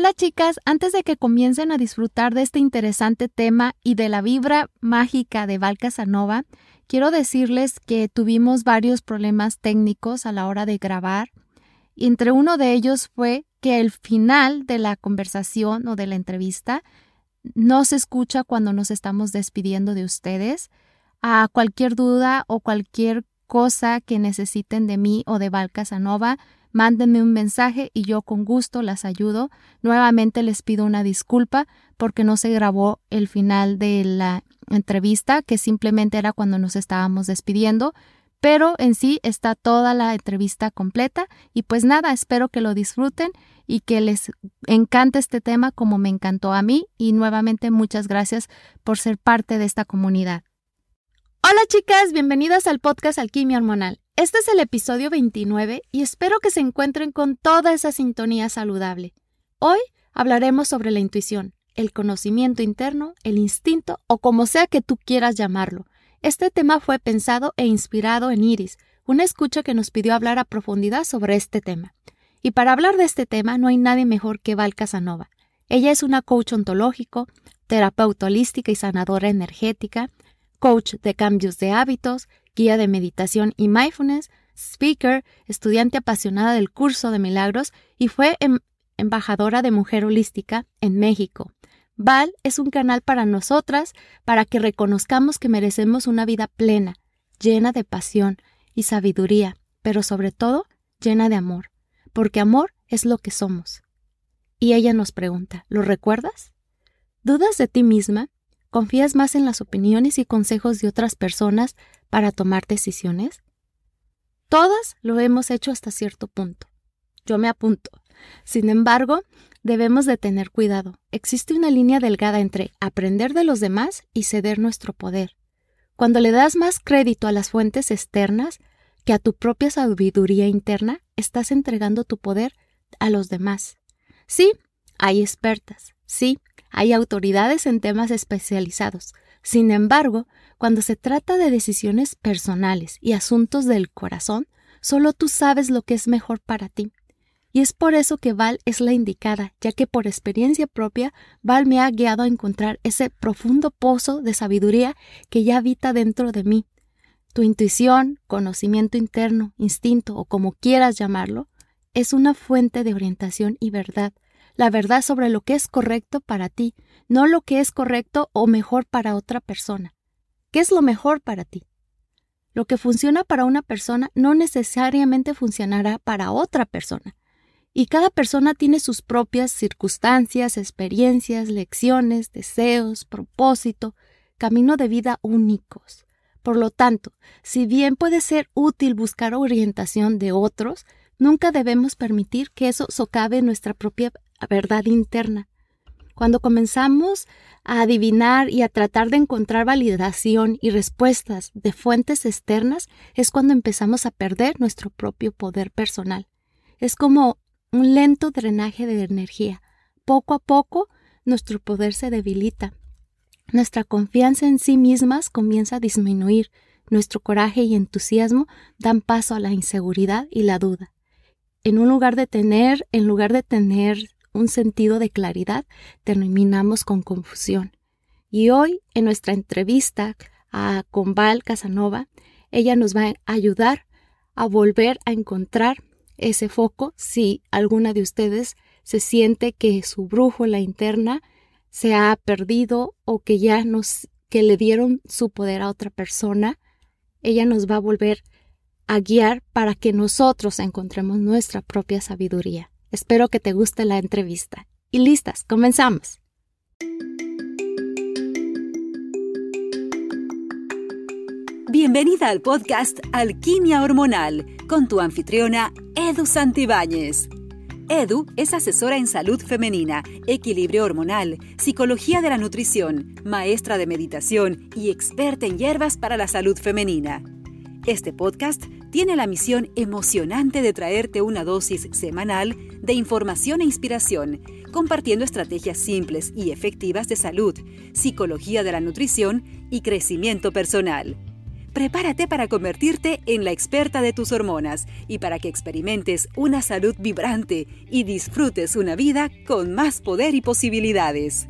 Hola chicas, antes de que comiencen a disfrutar de este interesante tema y de la vibra mágica de Val Casanova, quiero decirles que tuvimos varios problemas técnicos a la hora de grabar. Y entre uno de ellos fue que el final de la conversación o de la entrevista no se escucha cuando nos estamos despidiendo de ustedes. A cualquier duda o cualquier cosa que necesiten de mí o de Val Casanova, mándenme un mensaje y yo con gusto las ayudo. Nuevamente les pido una disculpa porque no se grabó el final de la entrevista, que simplemente era cuando nos estábamos despidiendo, pero en sí está toda la entrevista completa y pues nada, espero que lo disfruten y que les encante este tema como me encantó a mí y nuevamente muchas gracias por ser parte de esta comunidad. Hola chicas, bienvenidas al podcast Alquimia Hormonal. Este es el episodio 29 y espero que se encuentren con toda esa sintonía saludable. Hoy hablaremos sobre la intuición, el conocimiento interno, el instinto o como sea que tú quieras llamarlo. Este tema fue pensado e inspirado en Iris, una escucha que nos pidió hablar a profundidad sobre este tema. Y para hablar de este tema no hay nadie mejor que Val Casanova. Ella es una coach ontológico, terapeuta holística y sanadora energética, coach de cambios de hábitos, guía de meditación y mindfulness, speaker, estudiante apasionada del curso de milagros y fue em, embajadora de Mujer Holística en México. Val es un canal para nosotras para que reconozcamos que merecemos una vida plena, llena de pasión y sabiduría, pero sobre todo llena de amor, porque amor es lo que somos. Y ella nos pregunta, ¿lo recuerdas? ¿Dudas de ti misma? ¿Confías más en las opiniones y consejos de otras personas para tomar decisiones? Todas lo hemos hecho hasta cierto punto. Yo me apunto. Sin embargo, debemos de tener cuidado. Existe una línea delgada entre aprender de los demás y ceder nuestro poder. Cuando le das más crédito a las fuentes externas que a tu propia sabiduría interna, estás entregando tu poder a los demás. Sí, hay expertas. Sí, hay autoridades en temas especializados. Sin embargo, cuando se trata de decisiones personales y asuntos del corazón, solo tú sabes lo que es mejor para ti. Y es por eso que Val es la indicada, ya que por experiencia propia, Val me ha guiado a encontrar ese profundo pozo de sabiduría que ya habita dentro de mí. Tu intuición, conocimiento interno, instinto o como quieras llamarlo, es una fuente de orientación y verdad la verdad sobre lo que es correcto para ti, no lo que es correcto o mejor para otra persona. ¿Qué es lo mejor para ti? Lo que funciona para una persona no necesariamente funcionará para otra persona. Y cada persona tiene sus propias circunstancias, experiencias, lecciones, deseos, propósito, camino de vida únicos. Por lo tanto, si bien puede ser útil buscar orientación de otros, nunca debemos permitir que eso socave nuestra propia verdad interna. Cuando comenzamos a adivinar y a tratar de encontrar validación y respuestas de fuentes externas, es cuando empezamos a perder nuestro propio poder personal. Es como un lento drenaje de energía. Poco a poco, nuestro poder se debilita. Nuestra confianza en sí mismas comienza a disminuir. Nuestro coraje y entusiasmo dan paso a la inseguridad y la duda. En un lugar de tener, en lugar de tener un sentido de claridad, terminamos con confusión. Y hoy, en nuestra entrevista a, con Val Casanova, ella nos va a ayudar a volver a encontrar ese foco si alguna de ustedes se siente que su brújula interna se ha perdido o que ya nos que le dieron su poder a otra persona, ella nos va a volver a guiar para que nosotros encontremos nuestra propia sabiduría. Espero que te guste la entrevista. Y listas, comenzamos. Bienvenida al podcast Alquimia Hormonal con tu anfitriona Edu Santibáñez. Edu es asesora en salud femenina, equilibrio hormonal, psicología de la nutrición, maestra de meditación y experta en hierbas para la salud femenina. Este podcast tiene la misión emocionante de traerte una dosis semanal de información e inspiración, compartiendo estrategias simples y efectivas de salud, psicología de la nutrición y crecimiento personal. prepárate para convertirte en la experta de tus hormonas y para que experimentes una salud vibrante y disfrutes una vida con más poder y posibilidades.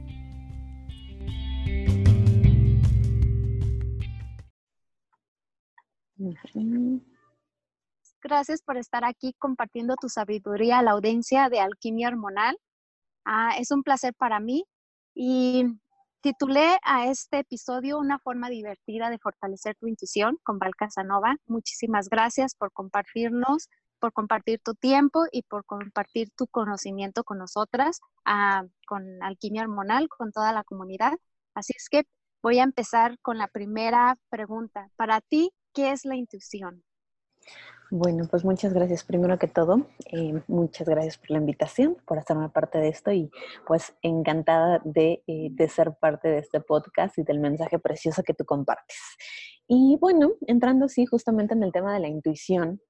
Gracias por estar aquí compartiendo tu sabiduría a la audiencia de Alquimia Hormonal. Ah, es un placer para mí y titulé a este episodio Una forma divertida de fortalecer tu intuición con Val Casanova. Muchísimas gracias por compartirnos, por compartir tu tiempo y por compartir tu conocimiento con nosotras, ah, con Alquimia Hormonal, con toda la comunidad. Así es que voy a empezar con la primera pregunta. Para ti, ¿qué es la intuición? Bueno, pues muchas gracias primero que todo. Eh, muchas gracias por la invitación, por hacerme parte de esto y pues encantada de, eh, de, ser parte de este podcast y del mensaje precioso que tú compartes. Y bueno, entrando así justamente en el tema de la intuición,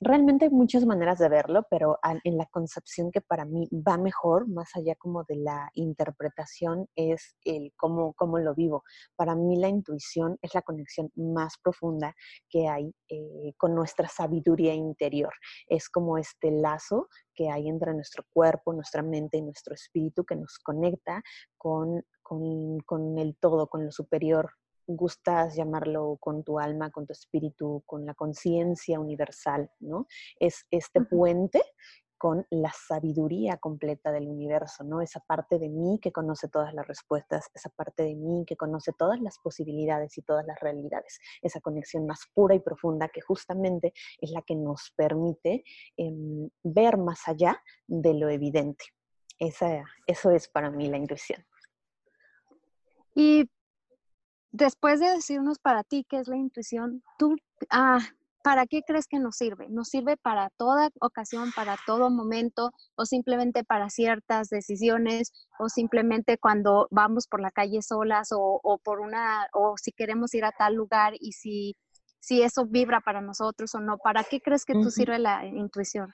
realmente hay muchas maneras de verlo, pero en la concepción que para mí va mejor, más allá como de la interpretación, es el cómo, cómo lo vivo. Para mí la intuición es la conexión más profunda que hay eh, con nuestra sabiduría interior. Es como este lazo que hay entre nuestro cuerpo, nuestra mente y nuestro espíritu que nos conecta con, con, con el todo, con lo superior gustas llamarlo con tu alma, con tu espíritu, con la conciencia universal, ¿no? Es este puente con la sabiduría completa del universo, ¿no? Esa parte de mí que conoce todas las respuestas, esa parte de mí que conoce todas las posibilidades y todas las realidades, esa conexión más pura y profunda que justamente es la que nos permite em, ver más allá de lo evidente. Esa, eso es para mí la intuición. Y después de decirnos para ti qué es la intuición, tú, ah, ¿para qué crees que nos sirve? ¿Nos sirve para toda ocasión, para todo momento, o simplemente para ciertas decisiones, o simplemente cuando vamos por la calle solas, o, por una, o si queremos ir a tal lugar y si, si eso vibra para nosotros o no? ¿Para qué crees que tú sirve la intuición?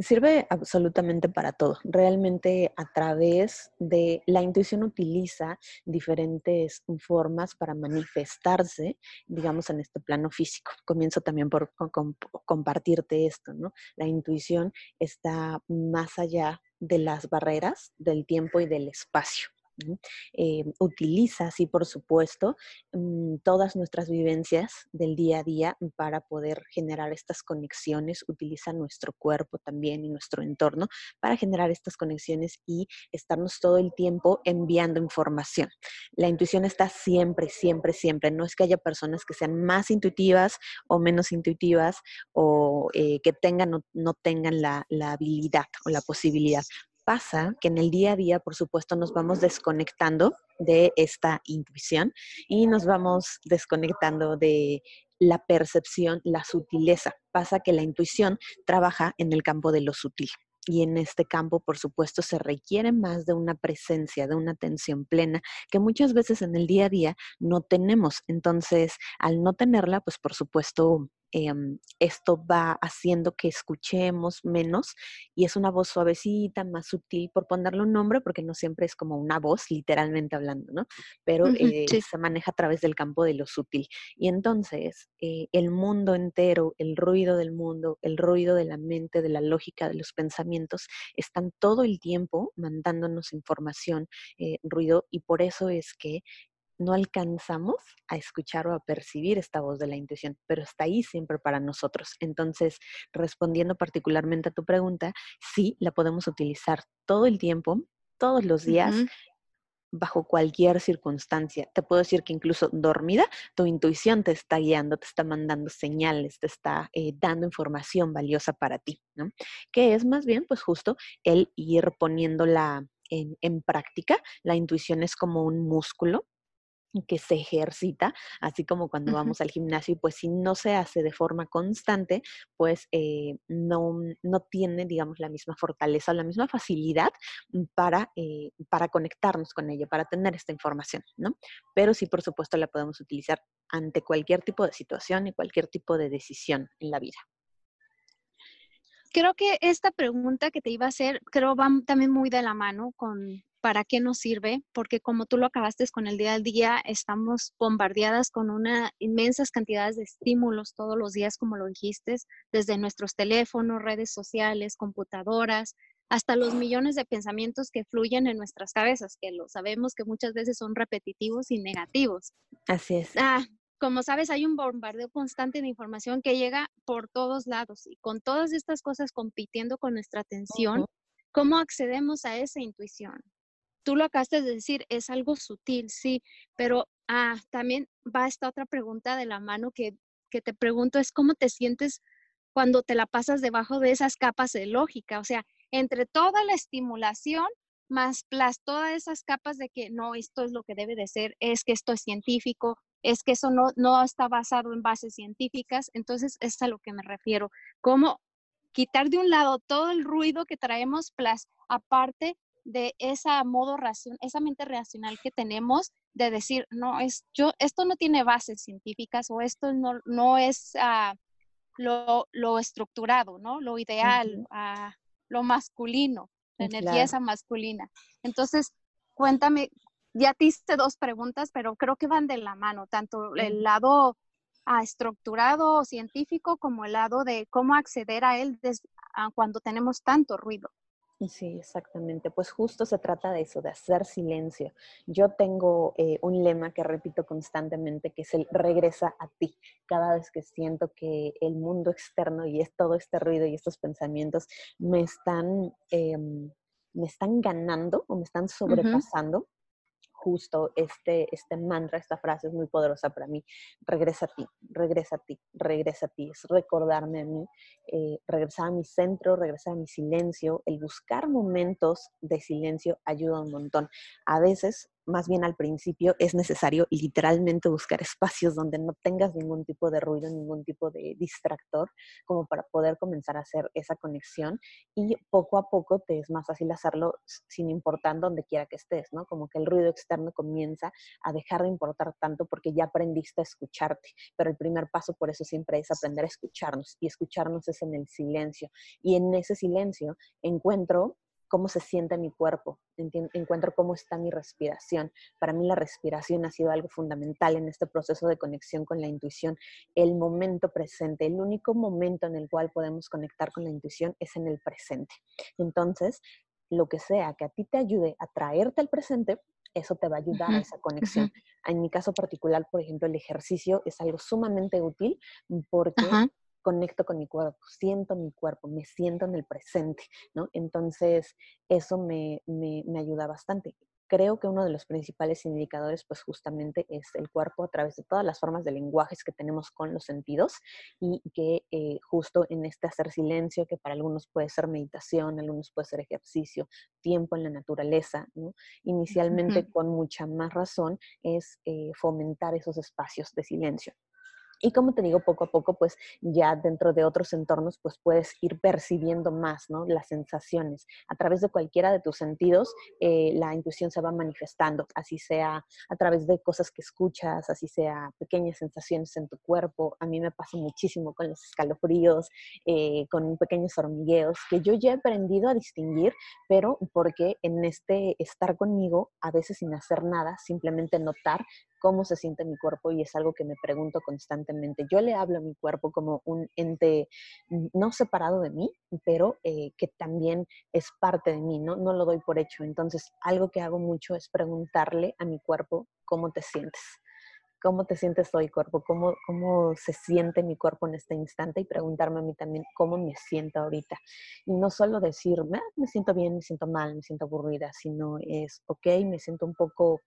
Sirve absolutamente para todo. Realmente a través de la intuición utiliza diferentes formas para manifestarse, digamos, en este plano físico. Comienzo también por, compartirte esto, ¿no? La intuición está más allá de las barreras del tiempo y del espacio. Eh, utiliza, sí, por supuesto, mm, todas nuestras vivencias del día a día para poder generar estas conexiones, utiliza nuestro cuerpo también y nuestro entorno para generar estas conexiones y estarnos todo el tiempo enviando información. La intuición está siempre, siempre, siempre. No es que haya personas que sean más intuitivas o menos intuitivas o eh, que tengan o no tengan la, la habilidad o la posibilidad pasa que en el día a día, por supuesto, nos vamos desconectando de esta intuición y nos vamos desconectando de la percepción, la sutileza. Pasa que la intuición trabaja en el campo de lo sutil. Y en este campo, por supuesto, se requiere más de una presencia, de una atención plena, que muchas veces en el día a día no tenemos. Entonces, al no tenerla, pues por supuesto, Em, esto va haciendo que escuchemos menos y es una voz suavecita, más sutil, por ponerle un nombre, porque no siempre es como una voz, literalmente hablando, ¿no? Pero eh, se maneja a través del campo de lo sutil. Y entonces eh, el mundo entero, el ruido del mundo, el ruido de la mente, de la lógica, de los pensamientos, están todo el tiempo mandándonos información, eh, ruido, y por eso es que no alcanzamos a escuchar o a percibir esta voz de la intuición, pero está ahí siempre para nosotros. Entonces, respondiendo particularmente a tu pregunta, sí, la podemos utilizar todo el tiempo, todos los días. bajo cualquier circunstancia. Te puedo decir que incluso dormida, tu intuición te está guiando, te está mandando señales, te está eh, dando información valiosa para ti, ¿no? Que es más bien, pues justo el ir poniéndola en, en práctica. La intuición es como un músculo que se ejercita, así como cuando vamos al gimnasio, y pues si no se hace de forma constante, pues eh, no, no, tiene, digamos, la misma fortaleza o la misma facilidad para, eh, para conectarnos con ella, para tener esta información, ¿no? Pero sí, por supuesto, la podemos utilizar ante cualquier tipo de situación y cualquier tipo de decisión en la vida. Creo que esta pregunta que te iba a hacer, creo va también muy de la mano con para qué nos sirve, porque como tú lo acabaste con el día al día, estamos bombardeadas con una inmensas cantidades de estímulos todos los días, como lo dijiste, desde nuestros teléfonos, redes sociales, computadoras, hasta los millones de pensamientos que fluyen en nuestras cabezas, que lo sabemos que muchas veces son repetitivos y negativos. Así es. Ah, como sabes, hay un bombardeo constante de información que llega por todos lados y con todas estas cosas compitiendo con nuestra atención, ¿cómo accedemos a esa intuición? Tú lo acabaste de decir, es algo sutil, sí, pero ah, también va esta otra pregunta de la mano que, que te pregunto, es cómo te sientes cuando te la pasas debajo de esas capas de lógica, o sea, entre toda la estimulación más todas esas capas de que no, esto es lo que debe de ser, es que esto es científico, es que eso no, no está basado en bases científicas, entonces es a lo que me refiero, cómo quitar de un lado todo el ruido que traemos, plus aparte de esa modo ración, esa mente racional que tenemos de decir, no, es, yo, esto no tiene bases científicas o esto no, no es uh, lo, lo, estructurado, ¿no? Lo ideal, uh, lo masculino, la energía esa masculina. Entonces, cuéntame, ya te hice dos preguntas, pero creo que van de la mano, tanto el lado ah, estructurado científico como el lado de cómo acceder a él cuando tenemos tanto ruido. Sí, exactamente. Pues justo se trata de eso, de hacer silencio. Yo tengo eh, un lema que repito constantemente, que es el regresa a ti. Cada vez que siento que el mundo externo y es todo este ruido y estos pensamientos me están, em, me están ganando o me están sobrepasando, justo este, este mantra, esta frase es muy poderosa para mí. Regresa a ti, regresa a ti, regresa a ti. Es recordarme a mí, eh, regresar a mi centro, regresar a mi silencio. El buscar momentos de silencio ayuda un montón. A veces más bien al principio es necesario literalmente buscar espacios donde no tengas ningún tipo de ruido, ningún tipo de distractor, como para poder comenzar a hacer esa conexión y poco a poco te es más fácil hacerlo sin importar donde quiera que estés, ¿no? Como que el ruido externo comienza a dejar de importar tanto porque ya aprendiste a escucharte, pero el primer paso por eso siempre es aprender a escucharnos y escucharnos es en el silencio y en ese silencio encuentro cómo se siente mi cuerpo, encuentro cómo está mi respiración. Para mí la respiración ha sido algo fundamental en este proceso de conexión con la intuición. El momento presente, el único momento en el cual podemos conectar con la intuición es en el presente. Entonces, lo que sea que a ti te ayude a traerte al presente, eso te va a ayudar a esa conexión. En mi caso particular, por ejemplo, el ejercicio es algo sumamente útil porque conecto con mi cuerpo, siento mi cuerpo, me siento en el presente, ¿no? Entonces, eso me, me, me ayuda bastante creo que uno de los principales indicadores, pues justamente es el cuerpo a través de todas las formas de lenguajes que tenemos con los sentidos y que eh, justo en este hacer silencio, que para algunos puede ser meditación, algunos puede ser ejercicio, tiempo en la naturaleza, ¿no? inicialmente con mucha más razón es eh, fomentar esos espacios de silencio. Y como te digo, poco a poco, pues ya dentro de otros entornos, pues puedes ir percibiendo más, ¿no? Las sensaciones. A través de cualquiera de tus sentidos, eh, la intuición se va manifestando, así sea a través de cosas que escuchas, así sea pequeñas sensaciones en tu cuerpo. A mí me pasa muchísimo con los escalofríos, eh, con pequeños hormigueos, que yo ya he aprendido a distinguir, pero porque en este estar conmigo, a veces sin hacer nada, simplemente notar cómo se siente mi cuerpo y es algo que me pregunto constantemente. Yo le hablo a mi cuerpo como un ente no separado de mí, pero eh, que también es parte de mí, ¿no? No lo doy por hecho. Entonces, algo que hago mucho es preguntarle a mi cuerpo cómo te sientes. ¿Cómo te sientes hoy, cuerpo? ¿Cómo, ¿Cómo se siente mi cuerpo en este instante? Y preguntarme a mí también cómo me siento ahorita. Y no solo decirme, ah, me siento bien, me siento mal, me siento aburrida, sino es, ok, me siento un poco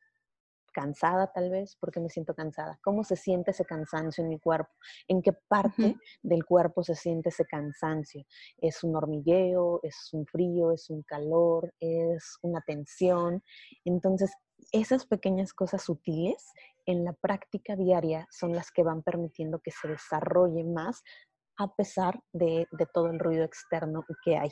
cansada tal vez, porque me siento cansada. ¿Cómo se siente ese cansancio en mi cuerpo? ¿En qué parte del cuerpo se siente ese cansancio? ¿Es un hormigueo? ¿Es un frío? ¿Es un calor? ¿Es una tensión? Entonces, esas pequeñas cosas sutiles en la práctica diaria son las que van permitiendo que se desarrolle más a pesar de, de todo el ruido externo que hay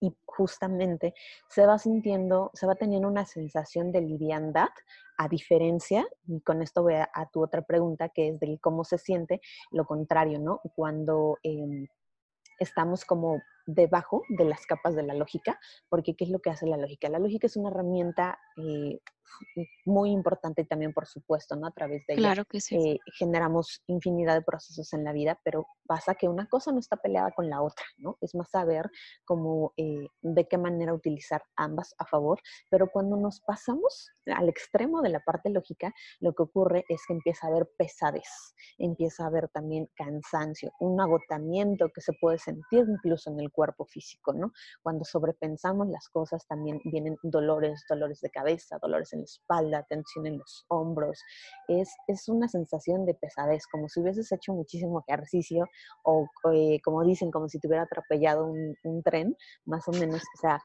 y justamente se va sintiendo, se va teniendo una sensación de liviandad, a diferencia, y con esto voy a, tu otra pregunta, que es del cómo se siente, lo contrario, ¿no? Cuando em, estamos como debajo de las capas de la lógica, porque ¿qué es lo que hace la lógica? La lógica es una herramienta eh, muy importante también, por supuesto, ¿no? A través de ella que eh, generamos infinidad de procesos en la vida, pero pasa que una cosa no está peleada con la otra, ¿no? Es más saber cómo, eh, de qué manera utilizar ambas a favor, pero cuando nos pasamos al extremo de la parte lógica, lo que ocurre es que empieza a haber pesadez, empieza a haber también cansancio, un agotamiento que se puede sentir incluso en el cuerpo físico, ¿no? Cuando sobrepensamos las cosas también vienen dolores, dolores de cabeza, dolores en la espalda, tensión en los hombros. Es, es una sensación de pesadez, como si hubieses hecho muchísimo ejercicio o eh, como dicen, como si te hubiera atropellado un, un tren, más o menos, o sea,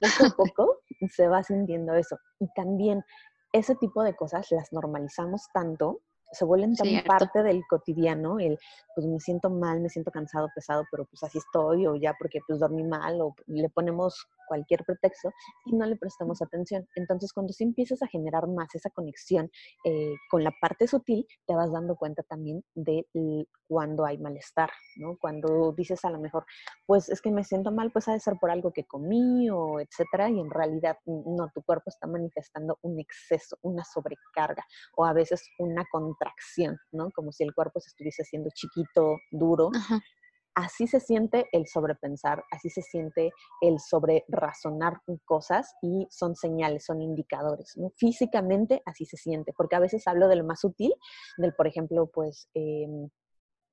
poco a poco se va sintiendo eso. Y también ese tipo de cosas las normalizamos tanto se vuelven tan parte del cotidiano, el pues me siento mal, me siento cansado, pesado, pero pues así estoy, o ya porque pues dormí mal, o le ponemos cualquier pretexto y no le prestamos atención. Entonces, cuando sí empiezas a generar más esa conexión eh, con la parte sutil, te vas dando cuenta también de cuando hay malestar, ¿no? Cuando dices a lo mejor, pues es que me siento mal, pues ha de ser por algo que comí o etcétera, y en realidad no, tu cuerpo está manifestando un exceso, una sobrecarga o a veces una contracción, ¿no? Como si el cuerpo se estuviese haciendo chiquito, duro, así se siente el sobrepensar, así se siente el sobre razonar cosas y son señales, son indicadores. Físicamente así se siente, porque a veces hablo de lo más sutil, del, por ejemplo, pues... Em,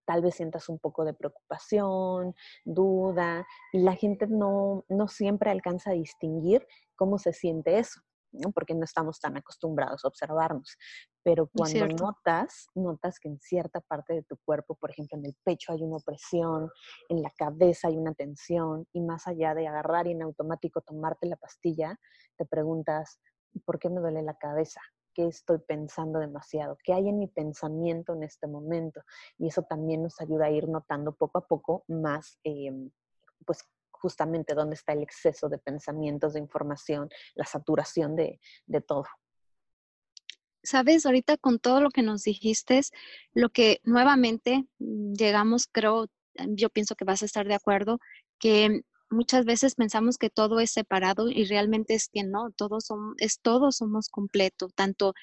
tal vez sientas un poco de preocupación, duda, y la gente no, no siempre alcanza a distinguir cómo se siente eso porque no estamos tan acostumbrados a observarnos. Pero cuando notas, notas que en cierta parte de tu cuerpo, por ejemplo en el pecho hay una opresión, en la cabeza hay una tensión, y más allá de agarrar y en automático tomarte la pastilla, te preguntas, ¿por qué me duele la cabeza? ¿Qué estoy pensando demasiado? ¿Qué hay en mi pensamiento en este momento? Y eso también nos ayuda a ir notando poco a poco más, em, pues, justamente dónde está el exceso de pensamientos, de información, la saturación de, todo. Sabes, ahorita con todo lo que nos dijiste, lo que nuevamente mm, llegamos, creo, yo pienso que vas a estar de acuerdo, que muchas veces pensamos que todo es separado y realmente es que no, todos somos, es todos somos completo, tanto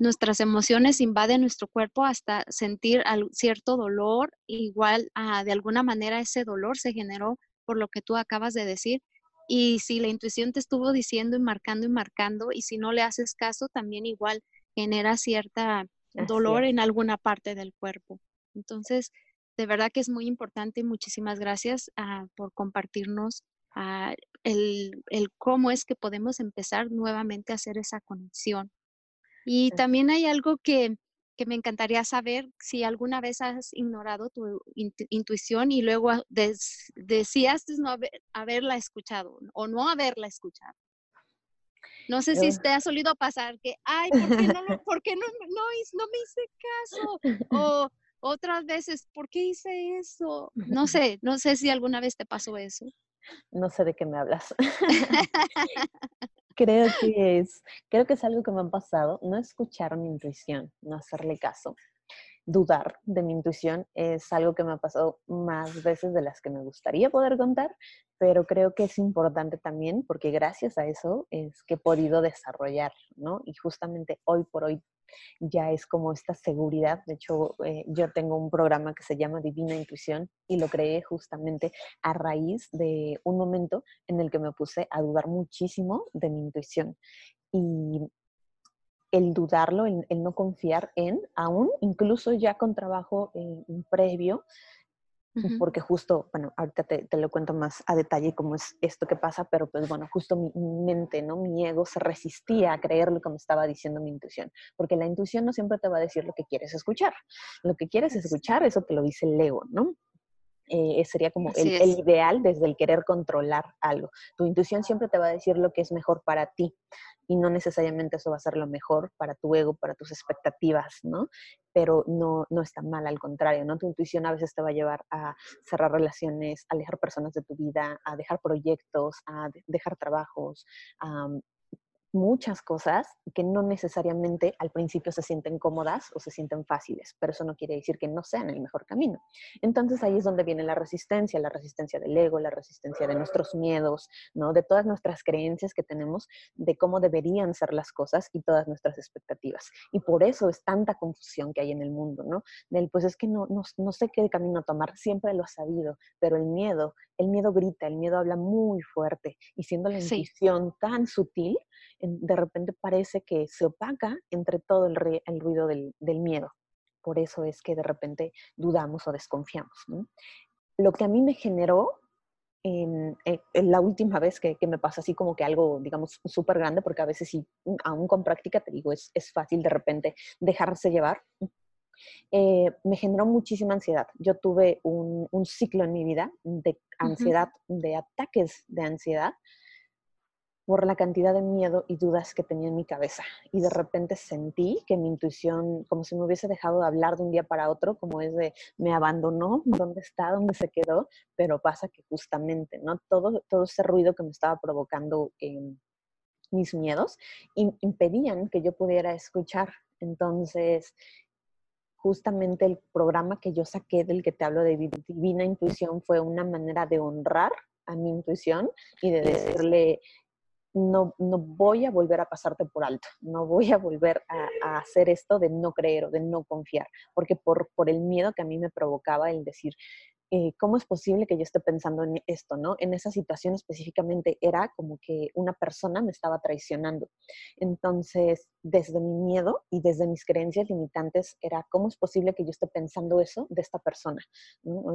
nuestras emociones invaden nuestro cuerpo hasta sentir cierto dolor, igual ah, de alguna manera ese dolor se generó por lo que tú acabas de decir. Y si la intuición te estuvo diciendo y marcando y marcando, y si no le haces caso, también igual genera cierta dolor en alguna parte del cuerpo. Entonces, de verdad que es muy importante muchísimas gracias ah, por compartirnos ah, el, el, cómo es que podemos empezar nuevamente a hacer esa conexión. Y también hay algo que, que me encantaría saber si alguna vez has ignorado tu intuición y luego decías no haberla escuchado o no haberla escuchado. No sé si te ha solido pasar que, ay, ¿por qué no, por qué no, no, no me hice caso? O otras veces, ¿por qué hice eso? No sé, no sé si alguna vez te pasó eso. No sé de qué me hablas. creo que es, creo que es algo que me ha pasado, no escuchar mi intuición, no hacerle caso. Dudar de mi intuición es algo que me ha pasado más veces de las que me gustaría poder contar, pero creo que es importante también porque gracias a eso es que he podido desarrollar, ¿no? Y justamente hoy por hoy ya es como esta seguridad. De hecho, eh, yo tengo un programa que se llama Divina Intuición y lo creé justamente a raíz de un momento en el que me puse a dudar muchísimo de mi intuición. Y el dudarlo, el, no confiar en, aún incluso ya con trabajo eh, previo, porque justo, bueno, ahorita te, te, lo cuento más a detalle cómo es esto que pasa, pero pues bueno, justo mi mente, ¿no? Mi ego se resistía a creer lo que me estaba diciendo mi intuición, porque la intuición no siempre te va a decir lo que quieres escuchar. Lo que quieres escuchar, eso te lo dice el ego, ¿no? Eh, sería como el, el, ideal desde el querer controlar algo. Tu intuición siempre te va a decir lo que es mejor para ti y no necesariamente eso va a ser lo mejor para tu ego, para tus expectativas, ¿no? Pero no, no está mal, al contrario, ¿no? Tu intuición a veces te va a llevar a cerrar relaciones, a alejar personas de tu vida, a dejar proyectos, a dejar trabajos, a muchas cosas que no necesariamente al principio se sienten cómodas o se sienten fáciles, pero eso no quiere decir que no sean el mejor camino. Entonces ahí es donde viene la resistencia, la resistencia del ego, la resistencia de nuestros miedos, ¿no? De todas nuestras creencias que tenemos de cómo deberían ser las cosas y todas nuestras expectativas. Y por eso es tanta confusión que hay en el mundo, ¿no? Del pues es que no, no, no sé qué camino tomar, siempre lo ha sabido, pero el miedo, el miedo grita, el miedo habla muy fuerte y siendo la intuición tan sutil, de repente parece que se opaca entre todo el, ruido del, miedo. Por eso es que de repente dudamos o desconfiamos. Lo que a mí me generó en, eh, la última vez que, me pasa así como que algo, digamos, súper grande, porque a veces sí, mm, aún con práctica, te digo, es, fácil de repente dejarse llevar, eh, me generó muchísima ansiedad. Yo tuve un, ciclo en mi vida de ansiedad, de ataques de ansiedad, por la cantidad de miedo y dudas que tenía en mi cabeza. Y de repente sentí que mi intuición, como si me hubiese dejado de hablar de un día para otro, como es de, me abandonó, ¿dónde está? ¿Dónde se quedó? Pero pasa que justamente, ¿no? Todo, todo ese ruido que me estaba provocando mis miedos impedían que yo pudiera escuchar. Entonces, justamente el programa que yo saqué del que te hablo de Divina Intuición fue una manera de honrar a mi intuición y de decirle, no, no voy a volver a pasarte por alto, no voy a volver a, hacer esto de no creer o de no confiar, porque por, por el miedo que a mí me provocaba el decir, eh, ¿cómo es posible que yo esté pensando en esto, no? En esa situación específicamente era como que una persona me estaba traicionando. Entonces, desde mi miedo y desde mis creencias limitantes era, ¿cómo es posible que yo esté pensando eso de esta persona?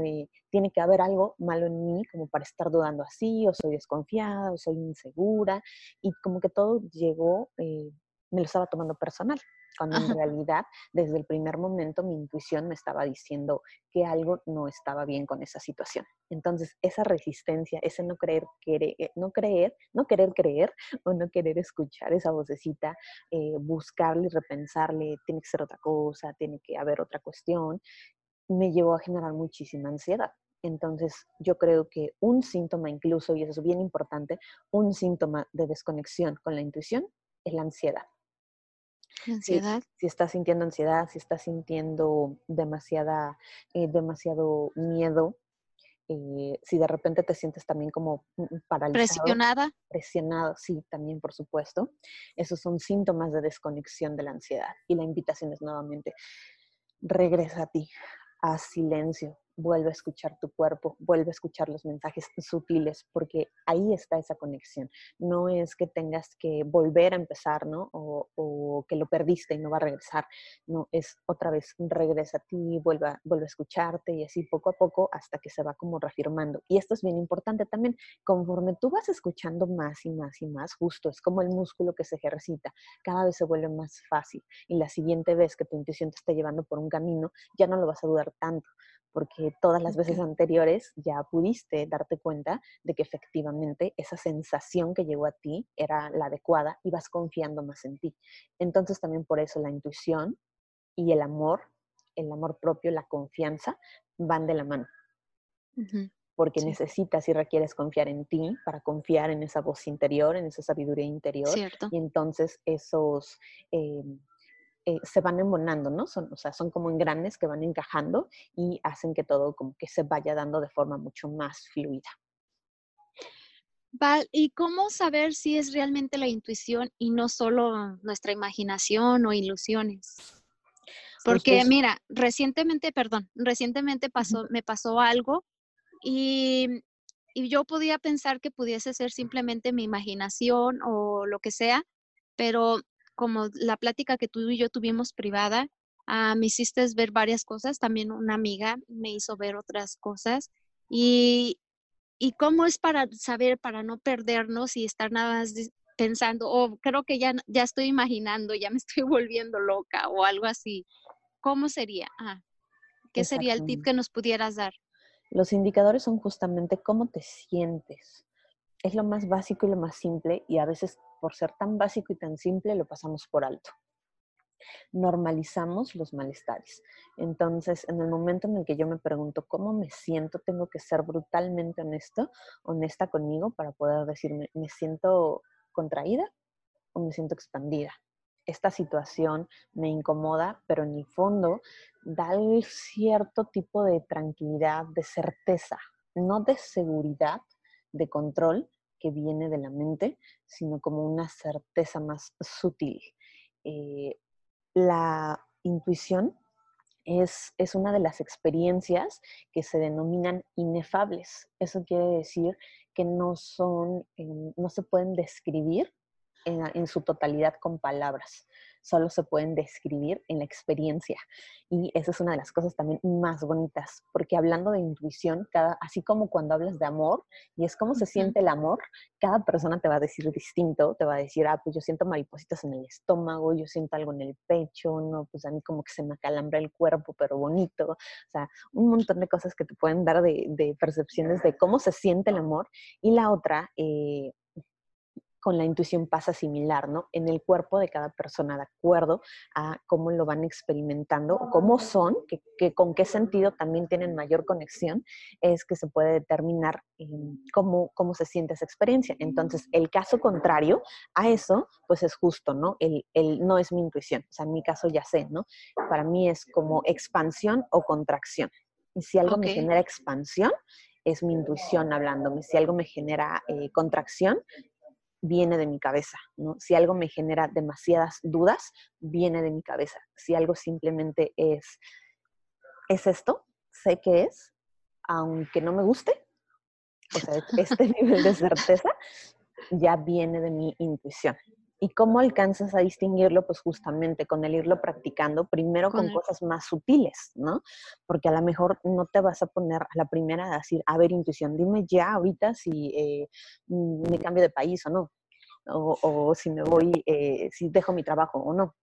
Eh, tiene que haber algo malo en mí como para estar dudando así, o soy desconfiada, o soy insegura, y como que todo llegó, eh, me lo estaba tomando personal cuando en realidad desde el primer momento mi intuición me estaba diciendo que algo no estaba bien con esa situación. Entonces, esa resistencia, ese no creer, querer, eh, no creer, no querer creer o no querer escuchar esa vocecita, eh, buscarle, repensarle, tiene que ser otra cosa, tiene que haber otra cuestión, me llevó a generar muchísima ansiedad. Entonces, yo creo que un síntoma incluso, y eso es bien importante, un síntoma de desconexión con la intuición es la ansiedad. Ansiedad. Si, estás sintiendo ansiedad, si estás sintiendo demasiada, eh, demasiado miedo, eh, si de repente te sientes también como mm, mm, paralizado. Presionada. Presionado, sí, también por supuesto. Esos son síntomas de desconexión de la ansiedad. Y la invitación es nuevamente, regresa a ti, a silencio, vuelve a escuchar tu cuerpo, vuelve a escuchar los mensajes sutiles, porque ahí está esa conexión. No es que tengas que volver a empezar, ¿no? O, que lo perdiste y no va a regresar. No, es otra vez, regresa a ti, vuelve a, vuelve a escucharte y así poco a poco hasta que se va como reafirmando. Y esto es bien importante también, conforme tú vas escuchando más y más y más, justo es como el músculo que se ejercita, cada vez se vuelve más fácil. Y la siguiente vez que tu intuición te esté llevando por un camino, ya no lo vas a dudar tanto porque todas las veces anteriores ya pudiste darte cuenta de que efectivamente esa sensación que llegó a ti era la adecuada y vas confiando más en ti. Entonces también por eso la intuición y el amor, el amor propio, la confianza, van de la mano. Porque necesitas y requieres confiar en ti para confiar en esa voz interior, en esa sabiduría interior. Y entonces esos... Em, eh, se van embonando, ¿no? Son, o sea, son como engranes que van encajando y hacen que todo como que se vaya dando de forma mucho más fluida. Val, ¿y cómo saber si es realmente la intuición y no solo nuestra imaginación o ilusiones? Pues Porque mira, recientemente, perdón, recientemente pasó, me pasó algo y, y yo podía pensar que pudiese ser simplemente mi imaginación o lo que sea, pero como la plática que tú y yo tuvimos privada, ah, me hiciste ver varias cosas, también una amiga me hizo ver otras cosas y, y cómo es para saber, para no perdernos y estar nada más pensando, o oh, creo que ya, ya estoy imaginando, ya me estoy volviendo loca o algo así. ¿Cómo sería? Ah, ¿Qué sería el tip que nos pudieras dar? Los indicadores son justamente cómo te sientes. Es lo más básico y lo más simple y a veces por ser tan básico y tan simple, lo pasamos por alto. Normalizamos los malestares. Entonces, en el momento en el que yo me pregunto cómo me siento, tengo que ser brutalmente honesto, honesta conmigo para poder decirme, me siento contraída, o me siento expandida. Esta situación me incomoda, pero en el fondo da cierto tipo de tranquilidad, de certeza, no de seguridad, de control que viene de la mente, sino como una certeza más sutil. Eh, la intuición es, es, una de las experiencias que se denominan inefables. Eso quiere decir que no son, eh, no se pueden describir en, su totalidad con palabras, solo se pueden describir en la experiencia. Y esa es una de las cosas también más bonitas, porque hablando de intuición, cada, así como cuando hablas de amor, y es cómo se siente el amor, cada persona te va a decir distinto, te va a decir, ah, pues yo siento maripositas en el estómago, yo siento algo en el pecho, no, pues a mí como que se me acalambra el cuerpo, pero bonito, o sea, un montón de cosas que te pueden dar de, de percepciones de cómo se siente el amor. Y la otra, eh, con la intuición pasa similar, ¿no? En el cuerpo de cada persona, de acuerdo a cómo lo van experimentando o cómo son, que, con qué sentido también tienen mayor conexión, es que se puede determinar cómo, cómo se siente esa experiencia. Entonces, el caso contrario a eso, pues es justo, ¿no? El, no es mi intuición, o sea, en mi caso ya sé, ¿no? Para mí es como expansión o contracción. Y si algo me genera expansión, es mi intuición hablándome. Si algo me genera eh, contracción, viene de mi cabeza, ¿no? Si algo me genera demasiadas dudas, viene de mi cabeza. Si algo simplemente es, es esto, sé que es, aunque no me guste, o sea, este nivel de certeza ya viene de mi intuición. ¿Y cómo alcanzas a distinguirlo? Pues justamente con el irlo practicando, primero con, cosas más sutiles, ¿no? Porque a lo mejor no te vas a poner a la primera a decir, a ver, intuición, dime ya ahorita si eh, me cambio de país o no, o, si me voy, eh, si dejo mi trabajo o no.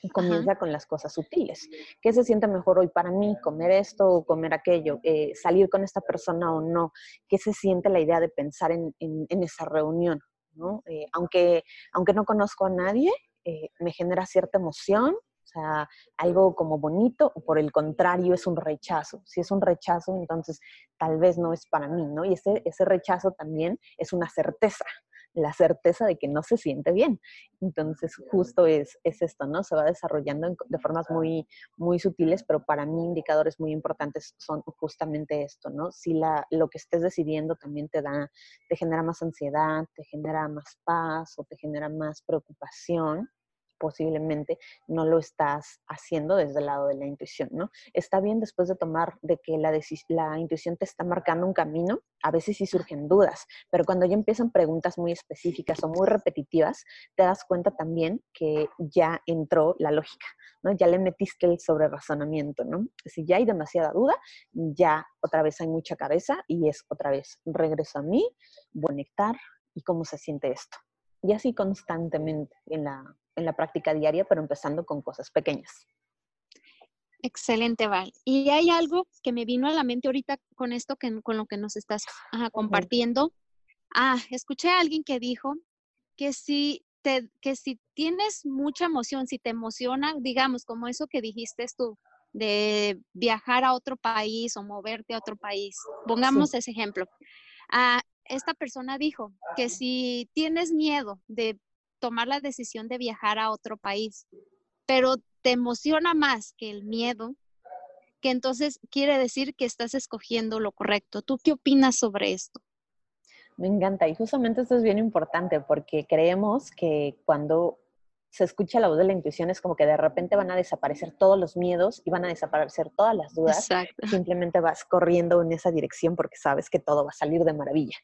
Y comienza con las cosas sutiles. ¿Qué se siente mejor hoy para mí? ¿Comer esto o comer aquello? Eh, ¿Salir con esta persona o no? ¿Qué se siente la idea de pensar en, en esa reunión? Eh, aunque, aunque no conozco a nadie, eh, me genera cierta emoción, o sea, algo como bonito, o por el contrario es un rechazo. Si es un rechazo, entonces tal vez no es para mí, ¿no? Y ese, ese rechazo también es una certeza, la certeza de que no se siente bien. Entonces, justo es, es esto, ¿no? Se va desarrollando de formas muy, muy sutiles, pero para mí indicadores muy importantes son justamente esto, ¿no? Si la, lo que estés decidiendo también te da, te genera más ansiedad, te genera más paz o te genera más preocupación, posiblemente no lo estás haciendo desde el lado de la intuición, ¿no? Está bien después de tomar, de que la, la intuición te está marcando un camino, a veces sí surgen dudas, pero cuando ya empiezan preguntas muy específicas o muy repetitivas, te das cuenta también que ya entró la lógica, ¿no? Ya le metiste el sobre razonamiento, ¿no? Si ya hay demasiada duda, ya otra vez hay mucha cabeza y es otra vez regreso a mí, conectar y cómo se siente esto. Y así constantemente en la, en la práctica diaria, pero empezando con cosas pequeñas. Excelente, Val. Y hay algo que me vino a la mente ahorita con esto, que, con lo que nos estás compartiendo. Ah, escuché a alguien que dijo que si, te, que si tienes mucha emoción, si te emociona, digamos, como eso que dijiste tú, de viajar a otro país o moverte a otro país. Pongamos ese ejemplo. Ah, esta persona dijo que si tienes miedo de tomar la decisión de viajar a otro país, pero te emociona más que el miedo, que entonces quiere decir que estás escogiendo lo correcto. ¿Tú qué opinas sobre esto? Me encanta y justamente esto es bien importante porque creemos que cuando se escucha la voz de la intuición, es como que de repente van a desaparecer todos los miedos y van a desaparecer todas las dudas. Simplemente vas corriendo en esa dirección porque sabes que todo va a salir de maravilla.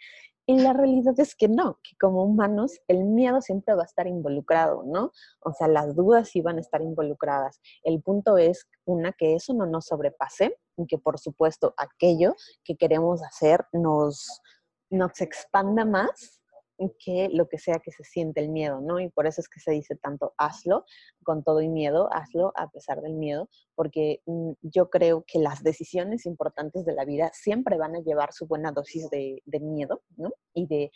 Y la realidad es que no, que como humanos el miedo siempre va a estar involucrado, ¿no? O sea, las dudas sí van a estar involucradas. El punto es, una, que eso no nos sobrepase y que por supuesto aquello que queremos hacer nos, nos expanda más que lo que sea que se siente el miedo, ¿no? Y por eso es que se dice tanto hazlo con todo y miedo, hazlo a pesar del miedo, porque mm, yo creo que las decisiones importantes de la vida siempre van a llevar su buena dosis de, miedo, ¿no? Y de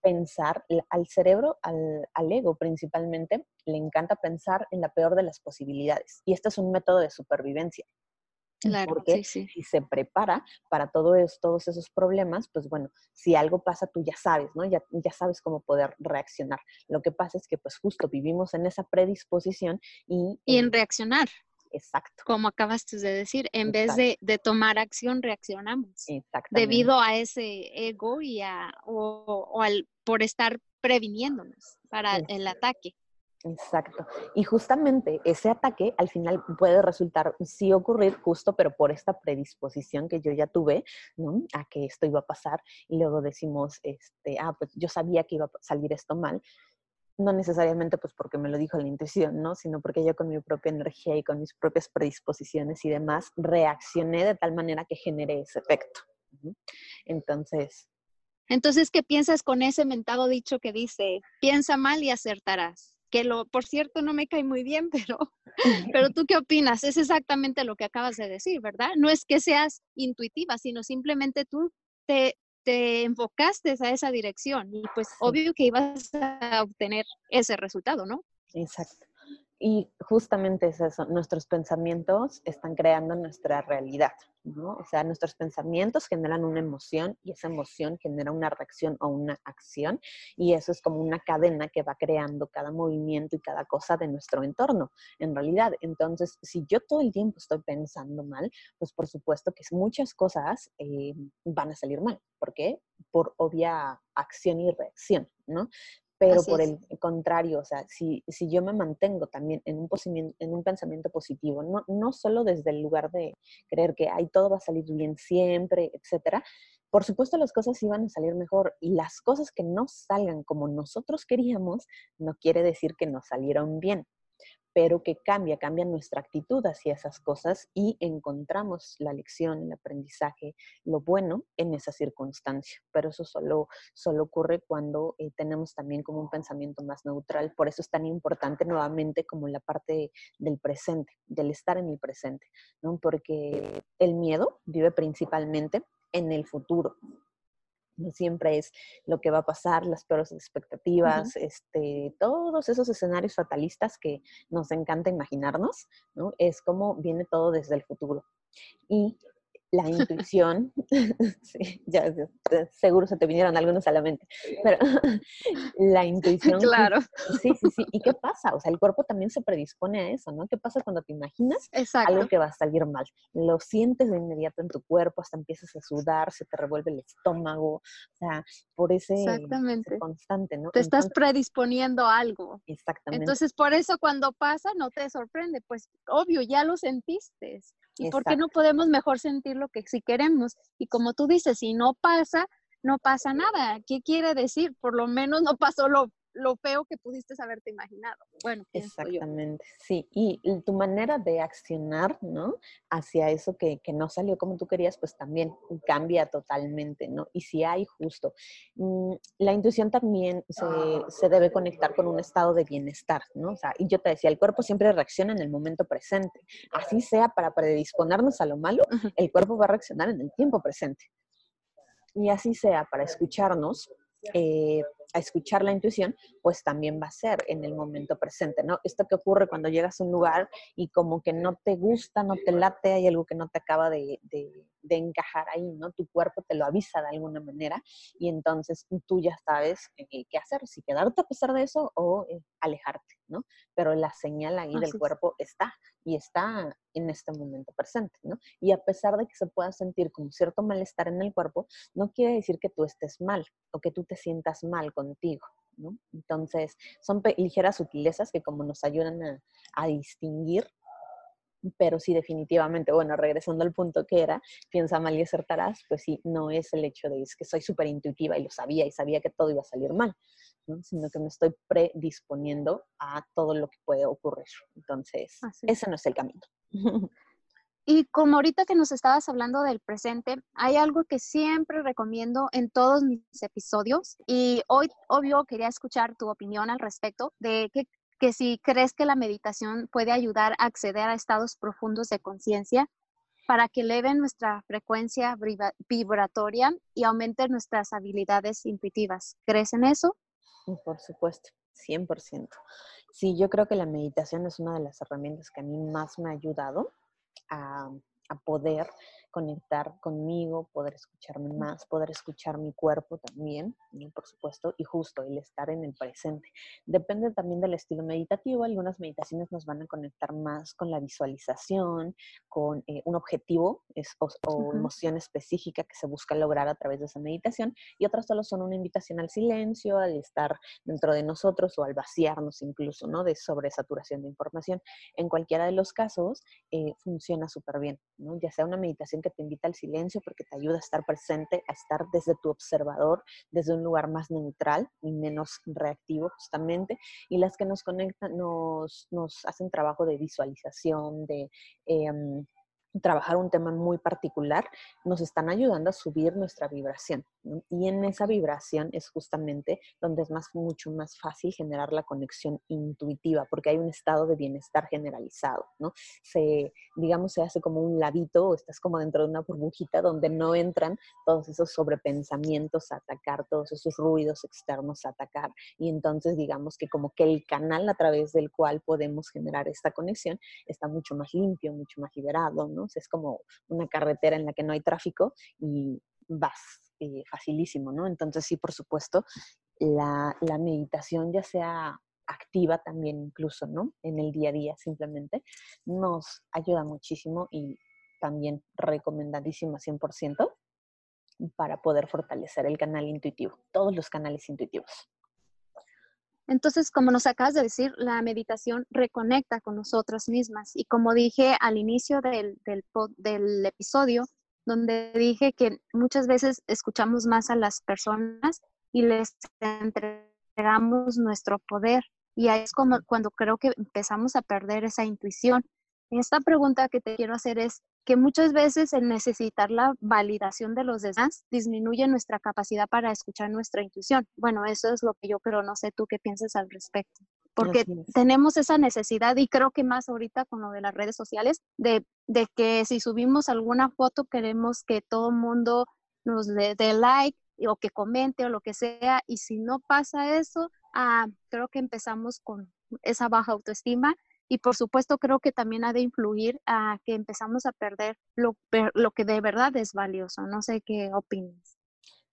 pensar al cerebro, al, al ego principalmente, le encanta pensar en la peor de las posibilidades. Y esto es un método de supervivencia. Claro, porque sí, si se prepara para todo todos esos problemas, pues bueno, si algo pasa, tú ya sabes, ¿no? Ya, ya sabes cómo poder reaccionar. Lo que pasa es que pues justo vivimos en esa predisposición y... Y en reaccionar. Exacto. Como acabas de decir, en vez de, de, tomar acción, reaccionamos. Exactamente. Debido a ese ego y a, o, o al, por estar previniéndonos para el ataque. Exacto. Y justamente ese ataque al final puede resultar, sí ocurrir justo, pero por esta predisposición que yo ya tuve, ¿no? A que esto iba a pasar y luego decimos, este, ah, pues yo sabía que iba a salir esto mal. No necesariamente pues porque me lo dijo la intuición, ¿no? Sino porque yo con mi propia energía y con mis propias predisposiciones y demás reaccioné de tal manera que generé ese efecto. Entonces, entonces, ¿qué piensas con ese mentado dicho que dice, piensa mal y acertarás? Que lo, por cierto, no me cae muy bien, pero, pero tú qué opinas? Es exactamente lo que acabas de decir, ¿verdad? No es que seas intuitiva, sino simplemente tú te, te enfocaste a esa dirección y pues obvio que ibas a obtener ese resultado, ¿no? Exacto. Y justamente es eso, nuestros pensamientos están creando nuestra realidad, ¿no? O sea, nuestros pensamientos generan una emoción y esa emoción genera una reacción o una acción y eso es como una cadena que va creando cada movimiento y cada cosa de nuestro entorno, en realidad. Entonces, si yo todo el tiempo estoy pensando mal, pues por supuesto que muchas cosas eh, van a salir mal. ¿Por qué? Por obvia acción y reacción, ¿no? Pero por el contrario, o sea, si, si, yo me mantengo también en un, en un pensamiento positivo, no, no solo desde el lugar de creer que ay, todo va a salir bien siempre, etcétera, por supuesto las cosas iban a salir mejor y las cosas que no salgan como nosotros queríamos no quiere decir que no salieron bien pero que cambia, cambia nuestra actitud hacia esas cosas y encontramos la lección, el aprendizaje, lo bueno en esa circunstancia. Pero eso solo, solo ocurre cuando eh, tenemos también como un pensamiento más neutral. Por eso es tan importante nuevamente como la parte del presente, del estar en el presente, ¿no? Porque el miedo vive principalmente en el futuro, no siempre es lo que va a pasar, las peores expectativas, este, todos esos escenarios fatalistas que nos encanta imaginarnos, ¿no? Es como viene todo desde el futuro. Y la intuición, sí, ya, seguro se te vinieron algunos a la mente, pero la intuición. Claro. Sí, sí, sí. ¿Y qué pasa? O sea, el cuerpo también se predispone a eso, ¿no? ¿Qué pasa cuando te imaginas algo que va a salir mal? Lo sientes de inmediato en tu cuerpo, hasta empiezas a sudar, se te revuelve el estómago, o sea, por ese, Exactamente. constante, ¿no? Te estás predisponiendo a algo. Exactamente. Entonces, por eso cuando pasa, no te sorprende, pues obvio, ya lo sentiste. ¿Y por qué no podemos mejor sentir lo que si queremos? Y como tú dices, si no pasa, no pasa nada. ¿Qué quiere decir? Por lo menos no pasó lo, lo feo que pudiste haberte imaginado. Bueno, exactamente, sí. Y tu manera de accionar, ¿no? Hacia eso que, que, no salió como tú querías, pues también cambia totalmente, ¿no? Y si hay justo, mm, la intuición también se, se, debe conectar con un estado de bienestar, ¿no? O sea, y yo te decía, el cuerpo siempre reacciona en el momento presente. Así sea para predisponernos a lo malo, el cuerpo va a reaccionar en el tiempo presente. Y así sea para escucharnos, eh, a escuchar la intuición, pues también va a ser en el momento presente, ¿no? Esto que ocurre cuando llegas a un lugar y como que no te gusta, no te late, hay algo que no te acaba de, de encajar ahí, ¿no? Tu cuerpo te lo avisa de alguna manera y entonces tú ya sabes eh, qué hacer, si quedarte a pesar de eso o eh, alejarte, ¿no? Pero la señal ahí del cuerpo está y está en este momento presente, ¿no? Y a pesar de que se pueda sentir como cierto malestar en el cuerpo, no quiere decir que tú estés mal o que tú te sientas mal contigo, ¿no? Entonces, son ligeras sutilezas que como nos ayudan a, a distinguir pero sí definitivamente, bueno, regresando al punto que era, piensa mal y acertarás, pues sí, no es el hecho de es que soy súper intuitiva y lo sabía y sabía que todo iba a salir mal, sino que me estoy predisponiendo a todo lo que puede ocurrir. Entonces, ese no es el camino. Y como ahorita que nos estabas hablando del presente, hay algo que siempre recomiendo en todos mis episodios y hoy, obvio, quería escuchar tu opinión al respecto de qué, que si crees que la meditación puede ayudar a acceder a estados profundos de conciencia para que eleven nuestra frecuencia vibratoria y aumenten nuestras habilidades intuitivas. ¿Crees en eso? Por supuesto, 100%. Sí, yo creo que la meditación es una de las herramientas que a mí más me ha ayudado a poder conectar conmigo, poder escucharme más, poder escuchar mi cuerpo también, por supuesto, y justo el estar en el presente. Depende también del estilo meditativo. Algunas meditaciones nos van a conectar más con la visualización, con eh, un objetivo o, emoción específica que se busca lograr a través de esa meditación, y otras solo son una invitación al silencio, al estar dentro de nosotros o al vaciarnos incluso, ¿no? De sobresaturación de información. En cualquiera de los casos, eh, funciona súper bien, ¿no? Ya sea una meditación que te invita al silencio porque te ayuda a estar presente, a estar desde tu observador, desde un lugar más neutral y menos reactivo justamente, y las que nos conectan, nos, hacen trabajo de visualización, de... Em, trabajar un tema muy particular, nos están ayudando a subir nuestra vibración. Y en esa vibración es justamente donde es más, mucho más fácil generar la conexión intuitiva, porque hay un estado de bienestar generalizado, ¿no? Se, digamos, se hace como un ladito o estás como dentro de una burbujita donde no entran todos esos sobrepensamientos a atacar, todos esos ruidos externos a atacar. Y entonces, digamos que como que el canal a través del cual podemos generar esta conexión está mucho más limpio, mucho más liberado, ¿no? Es como una carretera en la que no hay tráfico y vas eh, facilísimo, ¿no? Entonces sí, por supuesto, la, la meditación ya sea activa también incluso, ¿no? En el día a día simplemente, nos ayuda muchísimo y también recomendadísima 100% para poder fortalecer el canal intuitivo, todos los canales intuitivos. Entonces, como nos acabas de decir, la meditación reconecta con nosotras mismas. Y como dije al inicio del, del, episodio, donde dije que muchas veces escuchamos más a las personas y les entregamos nuestro poder. Y ahí es como cuando creo que empezamos a perder esa intuición. Esta pregunta que te quiero hacer es que muchas veces el necesitar la validación de los demás disminuye nuestra capacidad para escuchar nuestra intuición. Bueno, eso es lo que yo creo, no sé tú qué piensas al respecto. Porque tenemos esa necesidad y creo que más ahorita con lo de las redes sociales, de, de que si subimos alguna foto queremos que todo el mundo nos dé like o que comente o lo que sea. Y si no pasa eso, ah, creo que empezamos con esa baja autoestima y por supuesto creo que también ha de influir a que empezamos a perder lo, lo que de verdad es valioso. No sé qué opinas.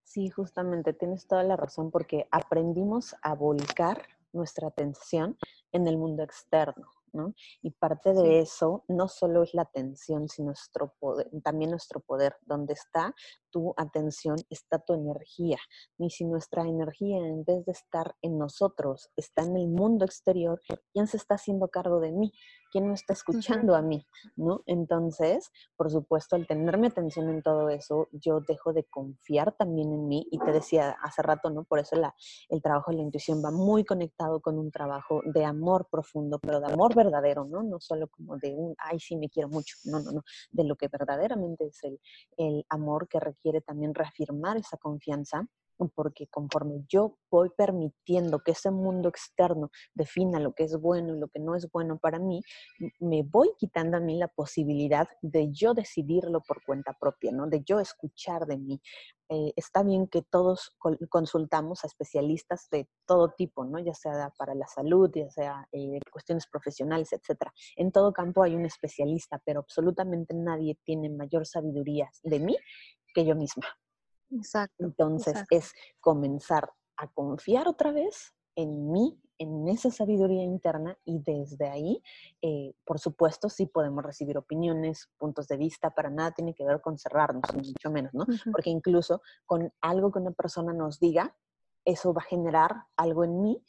Sí, justamente tienes toda la razón porque aprendimos a volcar nuestra atención en el mundo externo. Y parte de eso no solo es la atención, sino nuestro poder, también nuestro poder. Donde está tu atención, está tu energía. Y si nuestra energía, en vez de estar en nosotros, está en el mundo exterior, ¿quién se está haciendo cargo de mí? ¿Quién me está escuchando a mí? ¿No? Entonces, por supuesto, al tener mi atención en todo eso, yo dejo de confiar también en mí. Y te decía hace rato, ¿no? Por eso la, el trabajo de la intuición va muy conectado con un trabajo de amor profundo, pero de amor verdadero, ¿no? No solo como de un, ay, sí, me quiero mucho. No, no, no. De lo que verdaderamente es el, el amor que requiere también reafirmar esa confianza porque conforme yo voy permitiendo que ese mundo externo defina lo que es bueno y lo que no es bueno para mí, me voy quitando a mí la posibilidad de yo decidirlo por cuenta propia, ¿no? De yo escuchar de mí. Eh, está bien que todos consultamos a especialistas de todo tipo, ¿no? Ya sea para la salud, ya sea eh, cuestiones profesionales, etcétera. En todo campo hay un especialista, pero absolutamente nadie tiene mayor sabiduría de mí que yo misma. Exacto. Entonces es comenzar a confiar otra vez en mí, en esa sabiduría interna y desde ahí, eh, por supuesto, sí podemos recibir opiniones, puntos de vista, para nada tiene que ver con cerrarnos, mucho menos, ¿no? Porque incluso con algo que una persona nos diga, eso va a generar algo en mí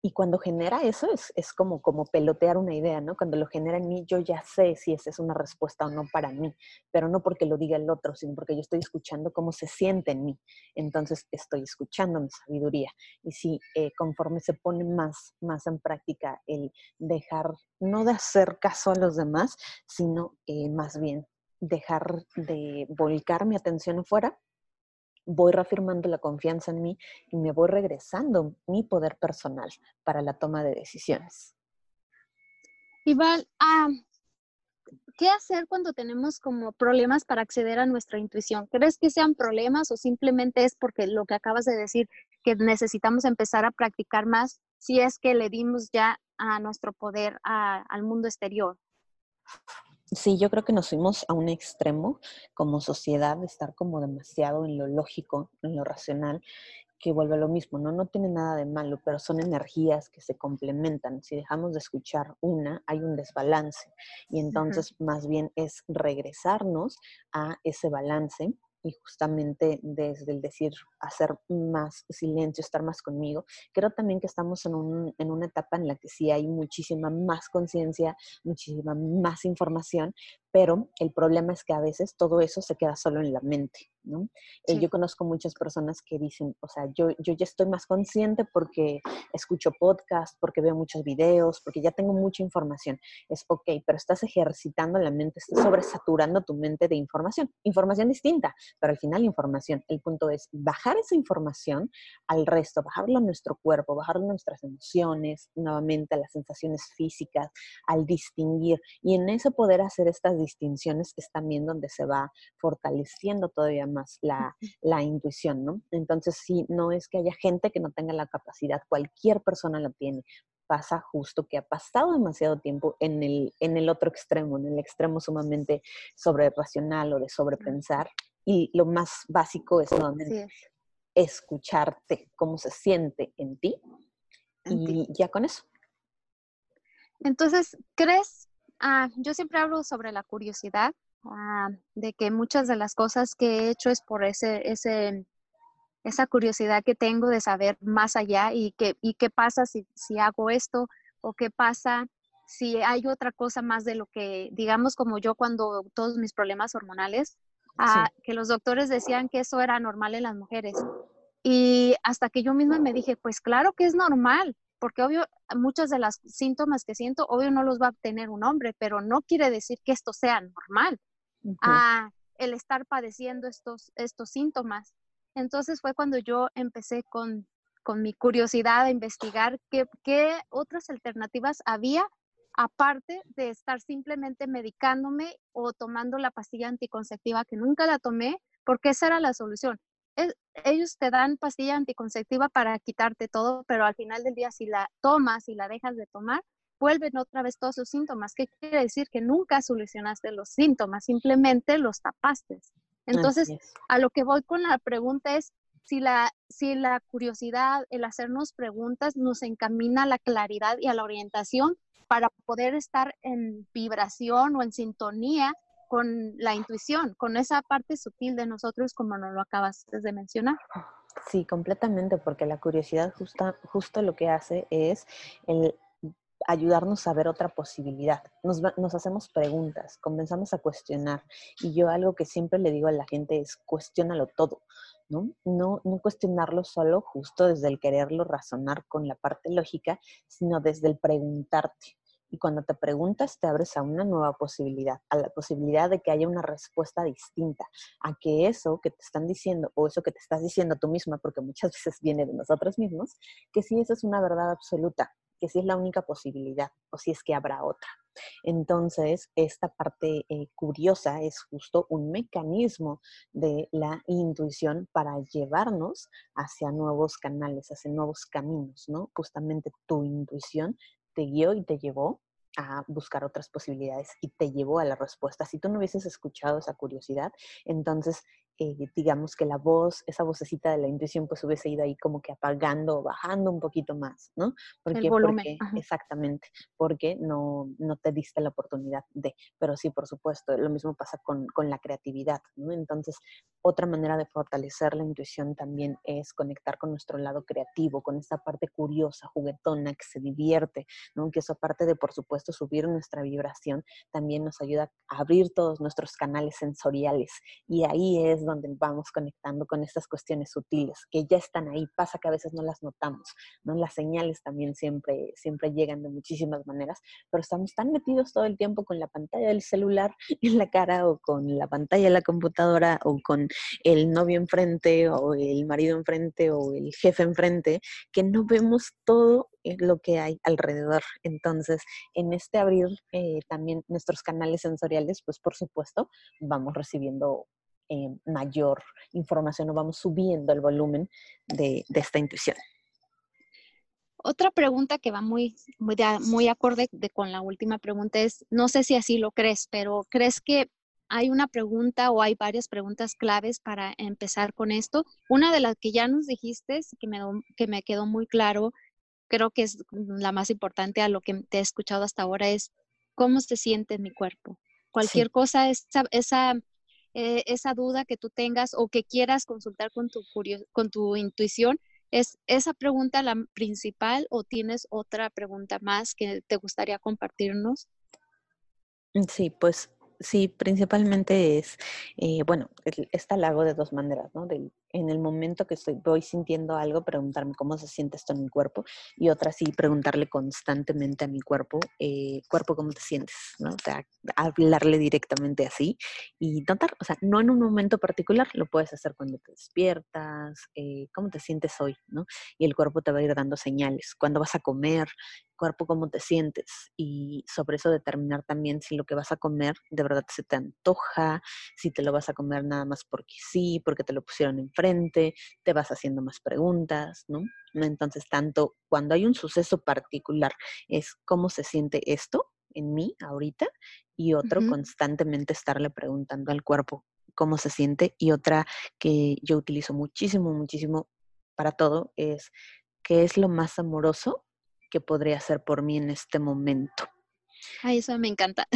y cuando genera eso es, es, como, como pelotear una idea, ¿no? Cuando lo genera en mí, yo ya sé si esa es una respuesta o no para mí, pero no porque lo diga el otro, sino porque yo estoy escuchando cómo se siente en mí. Entonces estoy escuchando mi sabiduría. Y si eh, conforme se pone más, más en práctica el dejar, no de hacer caso a los demás, sino eh, más bien dejar de volcar mi atención afuera voy reafirmando la confianza en mí y me voy regresando mi poder personal para la toma de decisiones. Iván, ¿qué hacer cuando tenemos como problemas para acceder a nuestra intuición? ¿Crees que sean problemas o simplemente es porque lo que acabas de decir, que necesitamos empezar a practicar más si es que le dimos ya a nuestro poder al mundo exterior? Sí, yo creo que nos fuimos a un extremo como sociedad de estar como demasiado en lo lógico, en lo racional, que vuelve a lo mismo, ¿no? No tiene nada de malo, pero son energías que se complementan. Si dejamos de escuchar una, hay un desbalance. Y entonces más bien es regresarnos a ese balance y justamente desde el decir, hacer más silencio, estar más conmigo, creo también que estamos en, un, en una etapa en la que sí hay muchísima más conciencia, muchísima más información, pero el problema es que a veces todo eso se queda solo en la mente. ¿no? Eh, yo conozco muchas personas que dicen, o sea, yo, yo ya estoy más consciente porque escucho podcast, porque veo muchos videos, porque ya tengo mucha información. Es ok, pero estás ejercitando la mente, estás sobresaturando tu mente de información. Información distinta, pero al final información. El punto es bajar esa información al resto, bajarlo a nuestro cuerpo, bajarlo a nuestras emociones, nuevamente a las sensaciones físicas, al distinguir. Y en ese poder hacer estas distinciones es también donde se va fortaleciendo todavía más la, la intuición, ¿no? Entonces, sí, no es que haya gente que no tenga la capacidad, cualquier persona la tiene pasa justo que ha pasado demasiado tiempo en el, en el otro extremo, en el extremo sumamente sobre racional o de sobrepensar. Y lo más básico es nuevamente escucharte, cómo se siente en ti. y ya con eso. Entonces, ¿crees? Ah, yo siempre hablo sobre la curiosidad, ah, de que muchas de las cosas que he hecho es por ese, ese esa curiosidad que tengo de saber más allá y qué, y qué pasa si, si hago esto o qué pasa si hay otra cosa más de lo que, digamos, como yo cuando todos mis problemas hormonales, ah, que los doctores decían que eso era normal en las mujeres. Y hasta que yo misma me dije, pues claro que es normal, porque obvio, muchos de los síntomas que siento, obvio no los va a tener un hombre, pero no quiere decir que esto sea normal. Ah, el estar padeciendo estos, estos síntomas. Entonces fue cuando yo empecé con, mi curiosidad a investigar qué, qué otras alternativas había aparte de estar simplemente medicándome o tomando la pastilla anticonceptiva que nunca la tomé, porque esa era la solución. Ellos te dan pastilla anticonceptiva para quitarte todo, pero al final del día si la tomas y la dejas de tomar, vuelven otra vez todos los síntomas. ¿Qué quiere decir? Que nunca solucionaste los síntomas, simplemente los tapaste. Entonces, a lo que voy con la pregunta es si la, si la curiosidad, el hacernos preguntas nos encamina a la claridad y a la orientación para poder estar en vibración o en sintonía con la intuición, con esa parte sutil de nosotros como nos lo acabas de mencionar. Sí, completamente, porque la curiosidad justa, justo lo que hace es el ayudarnos a ver otra posibilidad. Nos, nos, hacemos preguntas, comenzamos a cuestionar. Y yo algo que siempre le digo a la gente es cuestiónalo todo, ¿no? No, no cuestionarlo solo justo desde el quererlo razonar con la parte lógica, sino desde el preguntarte. Y cuando te preguntas, te abres a una nueva posibilidad, a la posibilidad de que haya una respuesta distinta, a que eso que te están diciendo o eso que te estás diciendo tú misma, porque muchas veces viene de nosotros mismos, que sí, eso es una verdad absoluta, que si es la única posibilidad o si es que habrá otra. Entonces, esta parte eh, curiosa es justo un mecanismo de la intuición para llevarnos hacia nuevos canales, hacia nuevos caminos, ¿no? Justamente tu intuición te guió y te llevó a buscar otras posibilidades y te llevó a la respuesta. Si tú no hubieses escuchado esa curiosidad, entonces eh, digamos que la voz, esa vocecita de la intuición, pues hubiese ido ahí como que apagando o bajando un poquito más, ¿no? Porque, El volumen. exactamente, porque no, no te diste la oportunidad de, pero sí, por supuesto, lo mismo pasa con, con la creatividad, ¿no? Entonces, otra manera de fortalecer la intuición también es conectar con nuestro lado creativo, con esa parte curiosa, juguetona, que se divierte, ¿no? Que eso aparte de, por supuesto, subir nuestra vibración, también nos ayuda a abrir todos nuestros canales sensoriales y ahí es donde vamos conectando con estas cuestiones sutiles que ya están ahí. Pasa que a veces no las notamos, ¿no? Las señales también siempre, siempre llegan de muchísimas maneras, pero estamos tan metidos todo el tiempo con la pantalla del celular en la cara o con la pantalla de la computadora o con el novio enfrente o el marido enfrente o el jefe enfrente que no vemos todo lo que hay alrededor. Entonces, en este abrir eh, también nuestros canales sensoriales, pues por supuesto, vamos recibiendo eh, mayor información o vamos subiendo el volumen de, esta intuición. Otra pregunta que va muy, muy, muy acorde con la última pregunta es, no sé si así lo crees, pero ¿crees que hay una pregunta o hay varias preguntas claves para empezar con esto? Una de las que ya nos dijiste, que me, que me quedó muy claro, creo que es la más importante a lo que te he escuchado hasta ahora, es cómo se siente mi cuerpo. Cualquier cosa, esa, esa, eh, esa duda que tú tengas o que quieras consultar con tu, con tu intuición, ¿Es esa pregunta la principal o tienes otra pregunta más que te gustaría compartirnos? Mm, sí, pues sí, principalmente es, eh, bueno, está la hago de dos maneras, ¿no? En el momento que estoy, voy sintiendo algo, preguntarme cómo se siente esto en mi cuerpo y otra sí, preguntarle constantemente a mi cuerpo, eh, cuerpo, ¿cómo te sientes? ¿no? O sea, hablarle directamente así y notar, o sea, no en un momento particular, lo puedes hacer cuando te despiertas, eh, cómo te sientes hoy, ¿no? Y el cuerpo te va a ir dando señales, cuando vas a comer, cuerpo, cómo te sientes y sobre eso determinar también si lo que vas a comer de verdad se te antoja, si te lo vas a comer nada más porque sí, porque te lo pusieron en frente, te vas haciendo más preguntas, ¿no? Entonces, tanto cuando hay un suceso particular, es cómo se siente esto en mí ahorita, y otro, constantemente estarle preguntando al cuerpo cómo se siente, y otra que yo utilizo muchísimo, muchísimo para todo, es qué es lo más amoroso que podría hacer por mí en este momento. Ay, eso me encanta.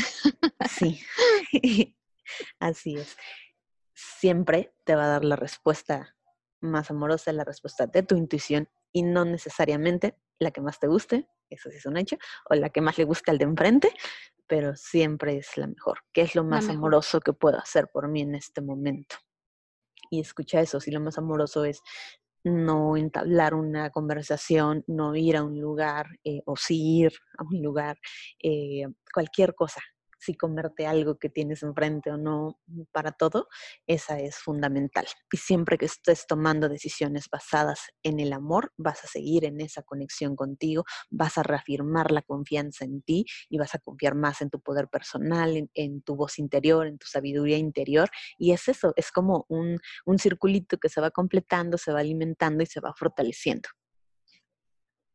Sí, así es siempre te va a dar la respuesta más amorosa, la respuesta de tu intuición y no necesariamente la que más te guste, eso sí es un hecho, o la que más le guste al de enfrente, pero siempre es la mejor. ¿Qué es lo más amoroso que puedo hacer por mí en este momento? Y escucha eso, si lo más amoroso es no entablar una conversación, no ir a un lugar eh, o sí ir a un lugar, eh, cualquier cosa si comerte algo que tienes enfrente o no, mm, para todo, esa es fundamental. Y siempre que estés tomando decisiones basadas en el amor, vas a seguir en esa conexión contigo, vas a reafirmar la confianza en ti y vas a confiar más en tu poder personal, en, tu voz interior, en tu sabiduría interior. Y es eso, es como un, un circulito que se va completando, se va alimentando y se va fortaleciendo.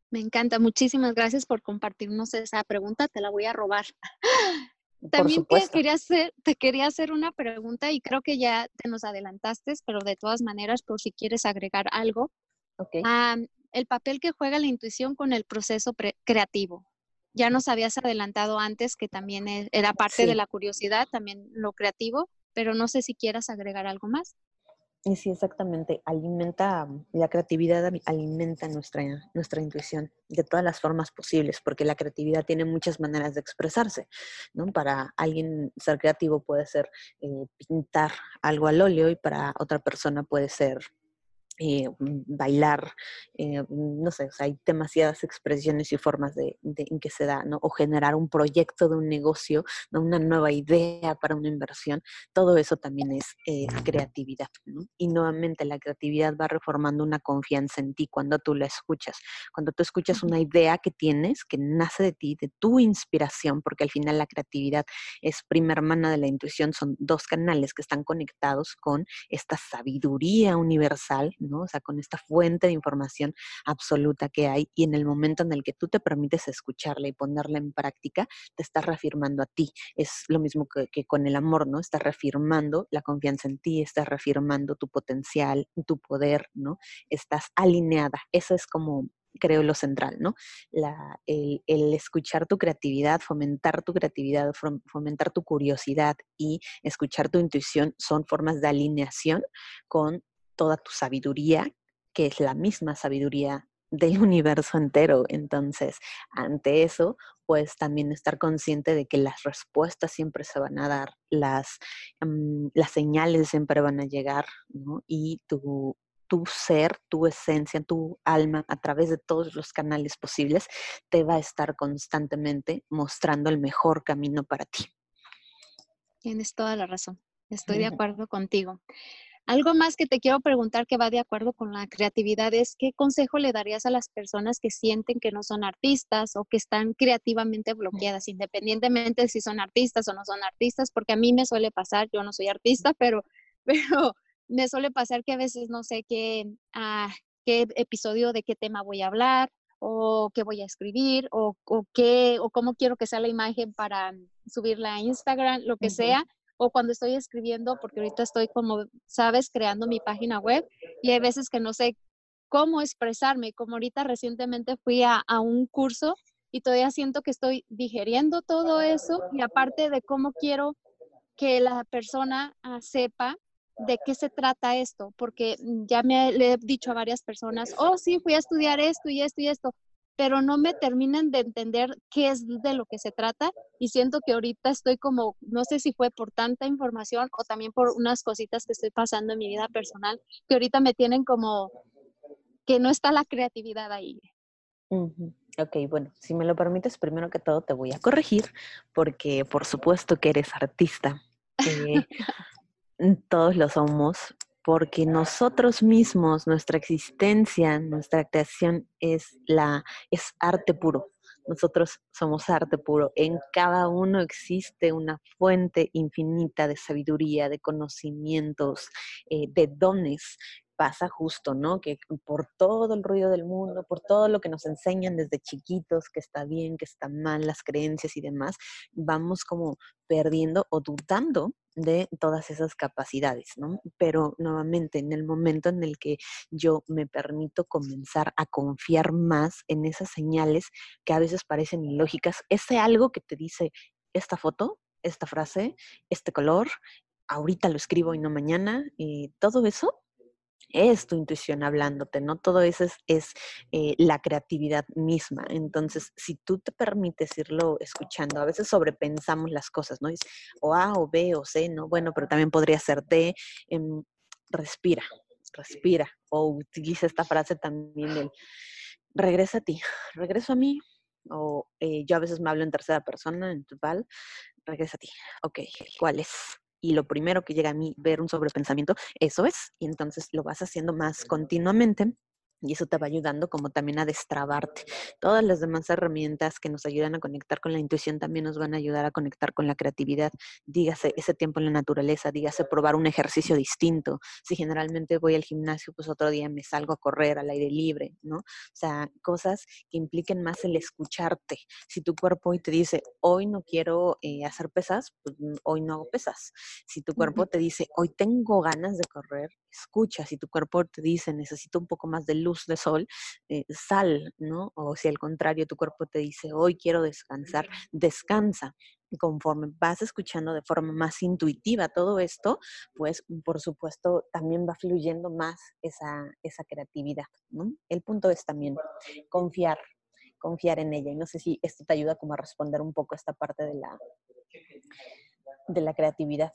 Me encanta. Muchísimas gracias por compartirnos esa pregunta. Te la voy a robar. También te quería, hacer, te quería hacer una pregunta y creo que ya te nos adelantaste, pero de todas maneras, por si quieres agregar algo. Okay. el papel que juega la intuición con el proceso creativo. Ya nos habías adelantado antes que también e, era parte de la curiosidad, también lo creativo, pero no sé si quieras agregar algo más. Y sí, exactamente. Alimenta, mm, la creatividad alimenta nuestra, nuestra intuición de todas las formas posibles, porque la creatividad tiene muchas maneras de expresarse. ¿no? Para alguien ser creativo puede ser eh, pintar algo al óleo y para otra persona puede ser eh, mm, bailar, eh, no sé, hay demasiadas expresiones y formas de, en que se da, ¿no? O generar un proyecto de un negocio, una nueva idea para una inversión, todo eso también es creatividad, ¿no? Y nuevamente la creatividad va reformando una confianza en ti cuando tú la escuchas, cuando tú escuchas una idea que tienes, que nace de ti, de tu inspiración, porque al final la creatividad es prima hermana de la intuición, son dos canales que están conectados con esta sabiduría universal, o sea, con esta fuente de información absoluta que hay y en el momento en el que tú te permites escucharla y ponerla en práctica, te estás reafirmando a ti. Es lo mismo que, que con el amor, ¿no? Estás reafirmando la confianza en ti, estás reafirmando tu potencial, tu poder, ¿no? Estás alineada. Eso es como creo lo central, ¿no? La, el, el, escuchar tu creatividad, fomentar tu creatividad, fomentar tu curiosidad y escuchar tu intuición son formas de alineación con toda tu sabiduría, que es la misma sabiduría del universo entero. Entonces, ante eso, pues también estar consciente de que las respuestas siempre se van a dar, las, mm, las señales siempre van a llegar, ¿no? Y tu, tu ser, tu esencia, tu alma, a través de todos los canales posibles, te va a estar constantemente mostrando el mejor camino para ti. Tienes toda la razón. Estoy de acuerdo contigo. Algo más que te quiero preguntar que va de acuerdo con la creatividad es qué consejo le darías a las personas que sienten que no son artistas o que están creativamente bloqueadas, independientemente de si son artistas o no son artistas, porque a mí me suele pasar, yo no soy artista, pero, pero me suele pasar que a veces no sé qué, ah, qué episodio de qué tema voy a hablar o qué voy a escribir o, o qué o cómo quiero que sea la imagen para subirla a Instagram, lo que sea, o cuando estoy escribiendo, porque ahorita estoy como, sabes, creando mi página web y hay veces que no sé cómo expresarme, como ahorita recientemente fui a, un curso y todavía siento que estoy digeriendo todo eso y aparte de cómo quiero que la persona ah, sepa de qué se trata esto, porque ya me le he dicho a varias personas, oh, sí, fui a estudiar esto y esto y esto, pero no me terminan de entender qué es de lo que se trata y siento que ahorita estoy como, no sé si fue por tanta información o también por unas cositas que estoy pasando en mi vida personal, que ahorita me tienen como que no está la creatividad ahí. Ok, bueno, si me lo permites, primero que todo te voy a corregir, porque por supuesto que eres artista. Eh, todos lo somos, porque nosotros mismos, nuestra existencia, nuestra creación es la es arte puro. Nosotros somos arte puro. En cada uno existe una fuente infinita de sabiduría, de conocimientos, eh, de dones pasa justo, ¿no? Que por todo el ruido del mundo, por todo lo que nos enseñan desde chiquitos, que está bien, que está mal, las creencias y demás, vamos como perdiendo o dudando de todas esas capacidades, ¿no? Pero nuevamente, en el momento en el que yo me permito comenzar a confiar más en esas señales que a veces parecen ilógicas, ese algo que te dice esta foto, esta frase, este color, ahorita lo escribo y no mañana, y todo eso es tu intuición hablándote, ¿no? Todo eso es, eh, la creatividad misma. Entonces, si tú te permites irlo escuchando, a veces sobrepensamos las cosas, ¿no? Es o A o B o C, ¿no? Bueno, pero también podría ser D. Em, respira, respira. O utiliza esta frase también del regresa a ti, regreso a mí. O eh, yo a veces me hablo en tercera persona, en total, regresa a ti. Ok, ¿cuál es? Y lo primero que llega a mí ver un sobrepensamiento, eso es, y entonces lo vas haciendo más continuamente y eso te va ayudando como también a destrabarte. Todas las demás herramientas que nos ayudan a conectar con la intuición también nos van a ayudar a conectar con la creatividad. Dígase ese tiempo en la naturaleza, dígase probar un ejercicio distinto. Si generalmente voy al gimnasio, pues otro día me salgo a correr al aire libre, ¿no? O sea, cosas que impliquen más el escucharte. Si tu cuerpo hoy te dice, hoy no quiero eh, hacer pesas, pues hoy no hago pesas. Si tu cuerpo te dice, hoy tengo ganas de correr, escucha. Si tu cuerpo te dice, necesito un poco más de luz de sol, eh, sal, ¿no? O si al contrario tu cuerpo te dice, hoy quiero descansar, descansa. Y conforme vas escuchando de forma más intuitiva todo esto, pues por supuesto también va fluyendo más esa, esa creatividad, ¿no? El punto es también confiar, confiar en ella. Y no sé si esto te ayuda como a responder un poco a esta parte de la, de la creatividad.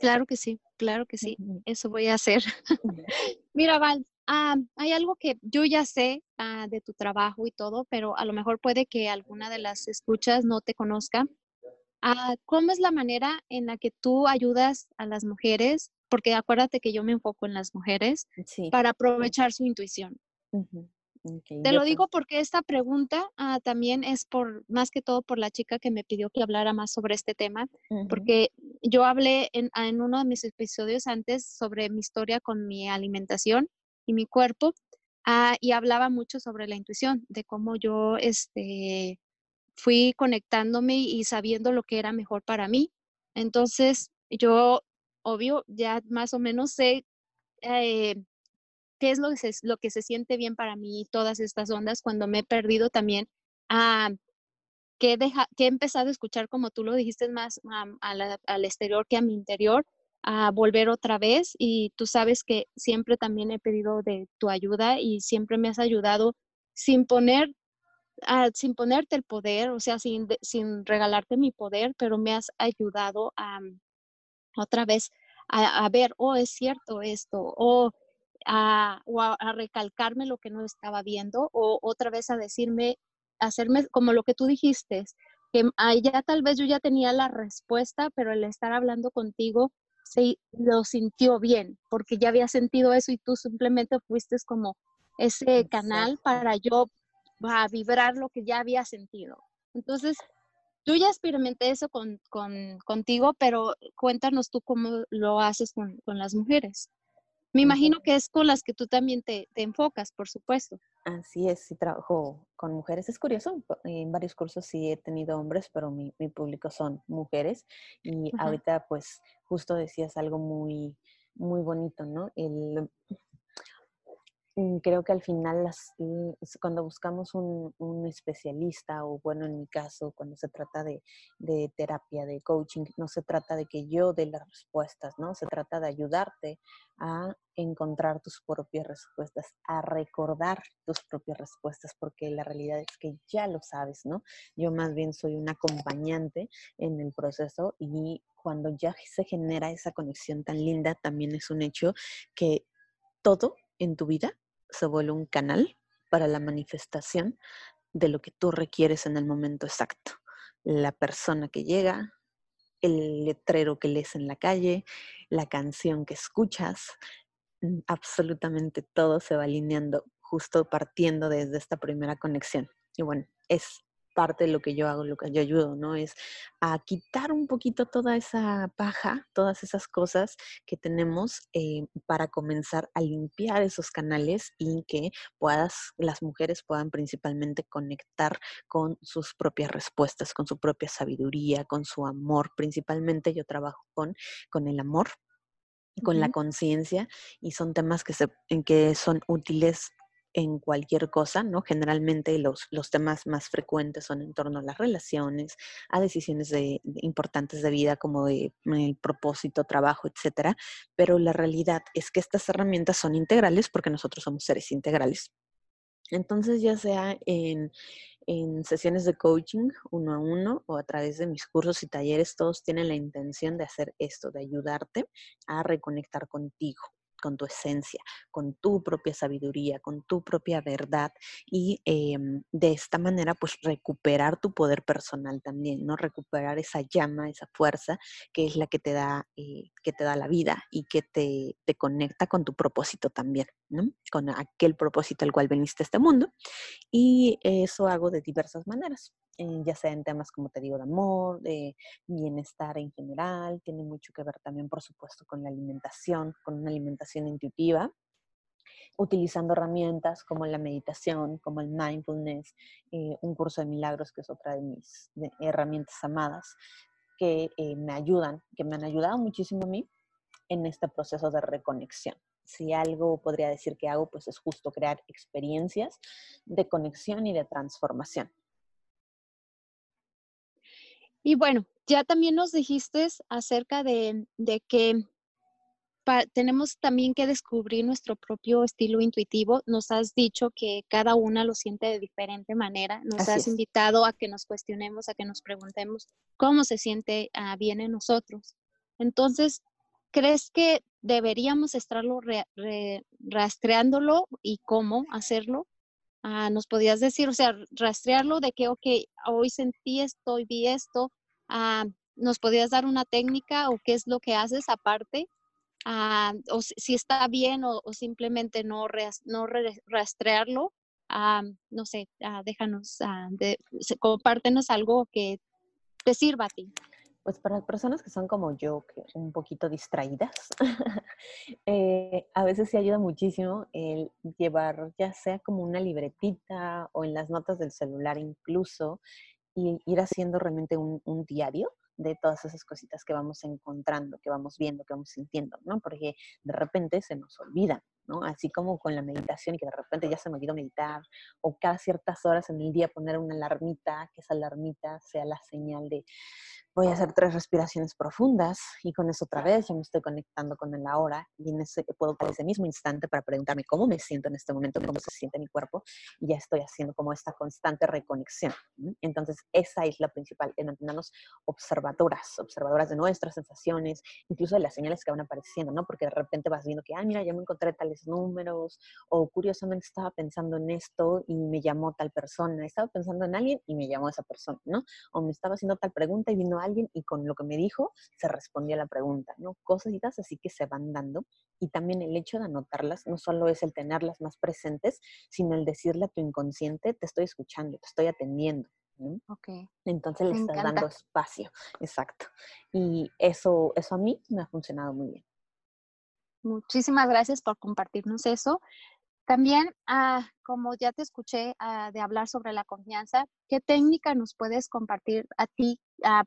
Claro que sí, claro que sí. Eso voy a hacer. Mira, Val, ah, hay algo que yo ya sé ah, de tu trabajo y todo, pero a lo mejor puede que alguna de las escuchas no te conozca. Ah, ¿Cómo es la manera en la que tú ayudas a las mujeres? Porque acuérdate que yo me enfoco en las mujeres para aprovechar su intuición. Te lo digo porque esta pregunta ah, también es por, más que todo por la chica que me pidió que hablara más sobre este tema, porque yo hablé en, en, uno de mis episodios antes sobre mi historia con mi alimentación y mi cuerpo, ah, y hablaba mucho sobre la intuición, de cómo yo este, fui conectándome y sabiendo lo que era mejor para mí. Entonces, yo, obvio, ya más o menos sé eh, qué es lo que, se, siente bien para mí, todas estas ondas, cuando me he perdido también a... que, he empezado a escuchar, como tú lo dijiste, más al exterior que a mi interior, a volver otra vez y tú sabes que siempre también he pedido de tu ayuda y siempre me has ayudado sin poner ah, sin ponerte el poder, o sea, sin, sin regalarte mi poder, pero me has ayudado a otra vez a, ver, oh, es cierto esto, o a, o a, recalcarme lo que no estaba viendo o otra vez a decirme, hacerme como lo que tú dijiste, que ya tal vez yo ya tenía la respuesta, pero el estar hablando contigo se lo sintió bien, porque ya había sentido eso y tú simplemente fuiste como ese canal para yo a vibrar lo que ya había sentido. Entonces, tú ya experimenté eso con, con, contigo, pero cuéntanos tú cómo lo haces con, con las mujeres. Me imagino que es con las que tú también te, te enfocas, por supuesto. Así es, sí trabajo con mujeres. Es curioso, en varios cursos sí he tenido hombres, pero mi, público son mujeres. Y ahorita, pues, justo decías algo muy, muy bonito, ¿no? El, creo que al final las, mm, cuando buscamos un, especialista o bueno en mi caso cuando se trata de, terapia de coaching no se trata de que yo dé las respuestas no se trata de ayudarte a encontrar tus propias respuestas a recordar tus propias respuestas porque la realidad es que ya lo sabes no yo más bien soy un acompañante en el proceso y cuando ya se genera esa conexión tan linda también es un hecho que todo en tu vida se vuelve un canal para la manifestación de lo que tú requieres en el momento exacto. La persona que llega, el letrero que lees en la calle, la canción que escuchas, mm, absolutamente todo se va alineando justo partiendo desde esta primera conexión. Y bueno, es parte de lo que yo hago, lo que yo ayudo, ¿no? Es a quitar un poquito toda esa paja, todas esas cosas que tenemos eh, para comenzar a limpiar esos canales y que puedas, las mujeres puedan principalmente conectar con sus propias respuestas, con su propia sabiduría, con su amor. Principalmente yo trabajo con, con el amor con la conciencia y son temas que, se, que son útiles en cualquier cosa, ¿no? Generalmente los, los temas más frecuentes son en torno a las relaciones, a decisiones de, importantes de vida como de, el propósito, trabajo, etcétera. Pero la realidad es que estas herramientas son integrales porque nosotros somos seres integrales. Entonces, ya sea en, en sesiones de coaching uno a uno o a través de mis cursos y talleres, todos tienen la intención de hacer esto, de ayudarte a reconectar contigo, con tu esencia, con tu propia sabiduría, con tu propia verdad y em, de esta manera pues recuperar tu poder personal también, ¿no? Recuperar esa llama, esa fuerza que es la que te da, eh, que te da la vida y que te, te conecta con tu propósito también, ¿no? Con aquel propósito al cual veniste a este mundo y eso hago de diversas maneras. Eh, ya sea en temas, como te digo, de amor, de bienestar en general, tiene mucho que ver también, por supuesto, con la alimentación, con una alimentación intuitiva, utilizando herramientas como la meditación, como el mindfulness, eh, un curso de milagros, que es otra de mis herramientas amadas, que eh, me ayudan, que me han ayudado muchísimo a mí en este proceso de reconexión. Si algo podría decir que hago, pues es justo crear experiencias de conexión y de transformación. Y bueno, ya también nos dijiste acerca de, que tenemos también que descubrir nuestro propio estilo intuitivo. Nos has dicho que cada una lo siente de diferente manera. Nos has invitado a que nos cuestionemos, a que nos preguntemos cómo se siente ah, bien en nosotros. Entonces, ¿crees que deberíamos estarlo rastreándolo y cómo hacerlo? Ah, nos podías decir, o sea, rastrearlo de que, ok, hoy sentí esto, hoy vi esto, ah, ¿nos podías dar una técnica o qué es lo que haces aparte? Ah, o si, está bien o, simplemente no, no rastrearlo, no sé, déjanos, de, compártenos algo que te sirva a ti. Pues para personas que son como yo, que un poquito distraídas, eh, a veces sí ayuda muchísimo el llevar ya sea como una libretita o en las notas del celular incluso, y ir haciendo realmente un, un diario de todas esas cositas que vamos encontrando, que vamos viendo, que vamos sintiendo, ¿no? Porque de repente se nos olvidan, ¿no? Así como con la meditación y que de repente ya se me olvidó meditar, o cada ciertas horas en el día poner una alarmita, que esa alarmita sea la señal de voy a hacer tres respiraciones profundas y con eso otra vez ya me estoy conectando con el ahora y en puedo para ese mismo instante para preguntarme cómo me siento en este momento, cómo se siente mi cuerpo y ya estoy haciendo como esta constante reconexión. Entonces esa es la principal, en mantenernos observadoras, observadoras de nuestras sensaciones, incluso de las señales que van apareciendo, ¿no? Porque de repente vas viendo que, ah, mira, ya me encontré tales números o curiosamente estaba pensando en esto y me llamó tal persona, estaba pensando en alguien y me llamó esa persona, ¿no? O me estaba haciendo tal pregunta y vino alguien y con lo que me dijo se respondió a la pregunta, ¿no? Cositas así que se van dando y también el hecho de anotarlas no solo es el tenerlas más presentes, sino el decirle a tu inconsciente, te estoy escuchando, te estoy atendiendo. Ok. Entonces le estás dando espacio, exacto. Y eso, eso a mí me ha funcionado muy bien. Muchísimas gracias por compartirnos eso. También, ah, como ya te escuché ah, de hablar sobre la confianza, ¿qué técnica nos puedes compartir a ti, ah,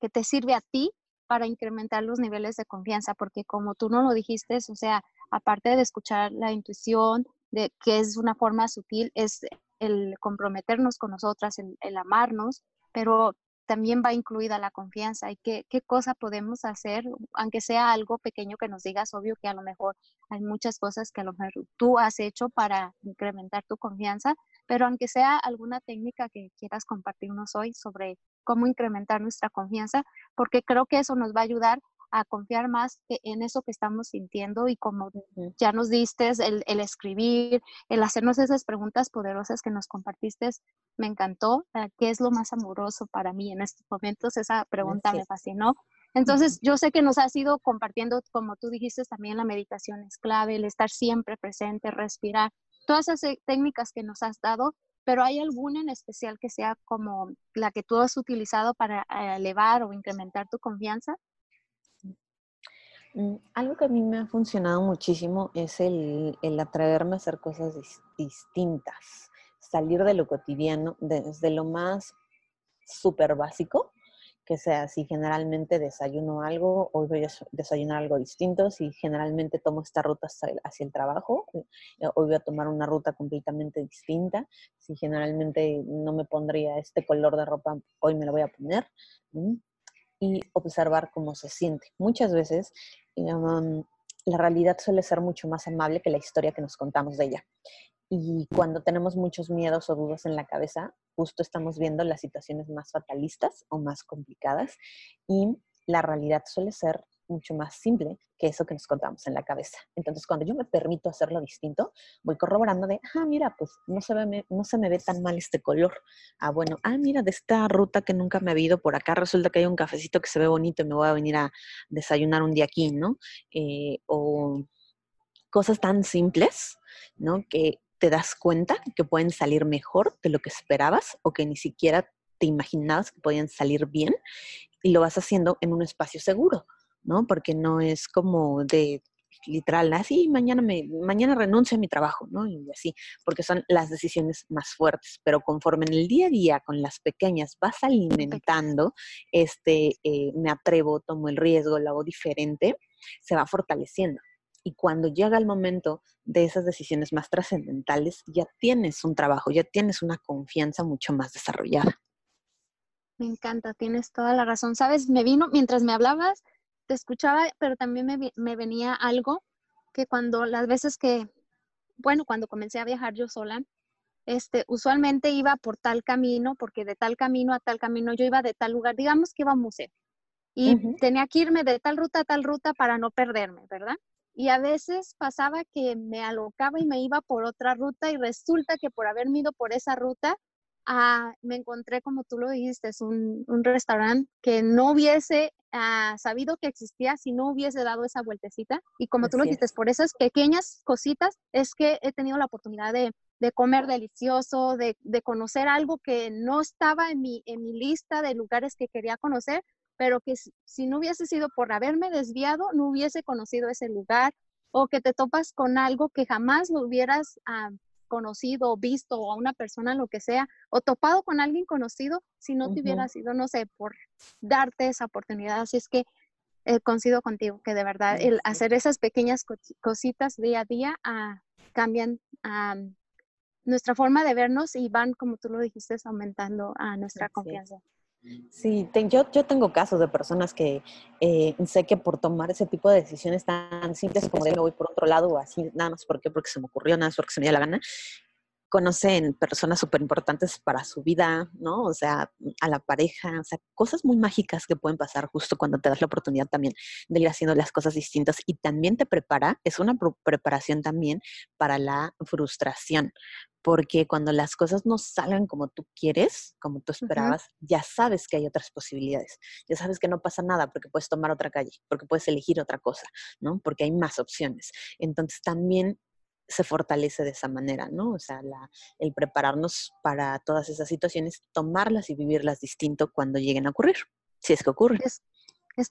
que te sirve a ti para incrementar los niveles de confianza? Porque como tú no lo dijiste, o sea, aparte de escuchar la intuición, de que es una forma sutil, es el comprometernos con nosotras, el amarnos, pero también va incluida la confianza y qué, qué cosa podemos hacer, aunque sea algo pequeño que nos digas, obvio que a lo mejor hay muchas cosas que a lo mejor tú has hecho para incrementar tu confianza, pero aunque sea alguna técnica que quieras compartirnos hoy sobre cómo incrementar nuestra confianza, porque creo que eso nos va a ayudar a confiar más en eso que estamos sintiendo y como ya nos diste el, el, escribir, el hacernos esas preguntas poderosas que nos compartiste, me encantó. ¿Qué es lo más amoroso para mí en estos momentos? Esa pregunta me fascinó. Entonces, yo sé que nos has ido compartiendo, como tú dijiste, también la meditación es clave, el estar siempre presente, respirar, todas esas técnicas que nos has dado, pero ¿hay alguna en especial que sea como la que tú has utilizado para eh, elevar o incrementar tu confianza? Mm, algo que a mí me ha funcionado muchísimo es el, el atreverme a hacer cosas distintas, salir de lo cotidiano, desde lo más súper básico, que sea si generalmente desayuno algo, hoy voy a desayunar algo distinto, si generalmente tomo esta ruta hacia el trabajo, eh, hoy voy a tomar una ruta completamente distinta, si generalmente no me pondría este color de ropa, hoy me lo voy a poner y observar cómo se siente. Muchas veces la realidad suele ser mucho más amable que la historia que nos contamos de ella. Y cuando tenemos muchos miedos o dudas en la cabeza, justo estamos viendo las situaciones más fatalistas o más complicadas y la realidad suele ser mucho más simple que eso que nos contamos en la cabeza. Entonces, cuando yo me permito hacerlo distinto, voy corroborando de, ah, mira, pues no se, ve, no se me ve tan mal este color. Ah, bueno, ah, mira, de esta ruta que nunca me ha ido por acá, resulta que hay un cafecito que se ve bonito y me voy a venir a desayunar un día aquí, ¿no? Eh, o cosas tan simples, ¿no? Que te das cuenta que pueden salir mejor de lo que esperabas o que ni siquiera te imaginabas que podían salir bien y lo vas haciendo en un espacio seguro. ¿No? Porque no es como de literal, así mañana me, mañana renuncio a mi trabajo, ¿no? Y así, porque son las decisiones más fuertes, pero conforme en el día a día con las pequeñas vas alimentando, este, eh, me atrevo, tomo el riesgo, lo hago diferente, se va fortaleciendo. Y cuando llega el momento de esas decisiones más trascendentales, ya tienes un trabajo, ya tienes una confianza mucho más desarrollada. Me encanta, tienes toda la razón. Sabes, me vino, mientras me hablabas, te escuchaba, pero también me, venía algo que cuando las veces que, bueno, cuando comencé a viajar yo sola, este, usualmente iba por tal camino, porque de tal camino a tal camino yo iba de tal lugar, digamos que iba a un museo, y tenía que irme de tal ruta a tal ruta para no perderme, ¿verdad? Y a veces pasaba que me alocaba y me iba por otra ruta y resulta que por haberme ido por esa ruta, ah, me encontré, como tú lo dijiste, es un, un restaurante que no hubiese Ah, sabido que existía si no hubiese dado esa vueltecita. Y como tú lo dijiste, por esas pequeñas cositas es que he tenido la oportunidad de, comer delicioso, de, conocer algo que no estaba en mi, en mi lista de lugares que quería conocer, pero que si, no hubiese sido por haberme desviado, no hubiese conocido ese lugar o que te topas con algo que jamás lo hubieras ah, conocido, visto o a una persona, lo que sea, o topado con alguien conocido si no te hubiera sido, no sé, por darte esa oportunidad. Así es que eh, coincido contigo que de verdad el hacer esas pequeñas cositas día a día ah, cambian nuestra forma de vernos y van, como tú lo dijiste, aumentando a nuestra confianza. Sí, yo, yo tengo casos de personas que eh, sé que por tomar ese tipo de decisiones tan simples como de me voy por otro lado o así, nada más porque, porque se me ocurrió, nada más porque se me dio la gana, conocen personas súper importantes para su vida, ¿no? O sea, a la pareja, o sea, cosas muy mágicas que pueden pasar justo cuando te das la oportunidad también de ir haciendo las cosas distintas y también te prepara, es una preparación también para la frustración, porque cuando las cosas no salgan como tú quieres, como tú esperabas, ya sabes que hay otras posibilidades, ya sabes que no pasa nada porque puedes tomar otra calle, porque puedes elegir otra cosa, ¿no? Porque hay más opciones. Entonces también se fortalece de esa manera, ¿no? O sea, el prepararnos para todas esas situaciones, tomarlas y vivirlas distinto cuando lleguen a ocurrir, si es que ocurre.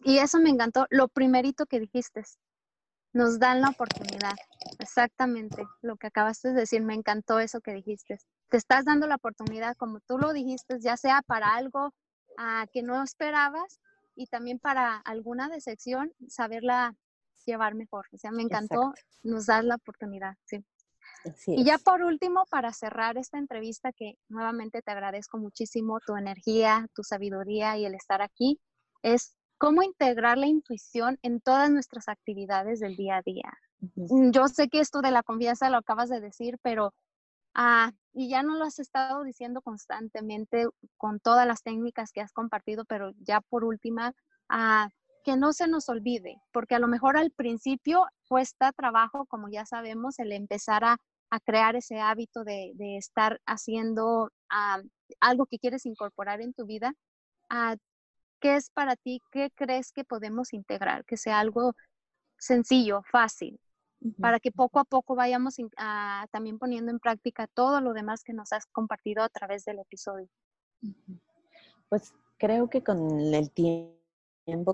y eso me encantó, lo primerito que dijiste, nos dan la oportunidad. Exactamente lo que acabaste de decir, me encantó eso que dijiste. Te estás dando la oportunidad, como tú lo dijiste, ya sea para algo ah, que no esperabas y también para alguna decepción, saberla llevar mejor. O sea, me encantó, nos das la oportunidad, sí. y ya por último, para cerrar esta entrevista, que nuevamente te agradezco muchísimo tu energía, tu sabiduría y el estar aquí, es cómo integrar la intuición en todas nuestras actividades del día a día. Mm, yo sé que esto de la confianza lo acabas de decir, pero, ah, y ya no lo has estado diciendo constantemente con todas las técnicas que has compartido, pero ya por última, ah, que no se nos olvide, porque a lo mejor al principio cuesta trabajo, como ya sabemos, el empezar a, crear ese hábito de, estar haciendo ah, algo que quieres incorporar en tu vida. ¿Qué es para ti? ¿Qué crees que podemos integrar? Que sea algo sencillo, fácil, para que poco a poco vayamos ah, también poniendo en práctica todo lo demás que nos has compartido a través del episodio. Pues creo que con el tiempo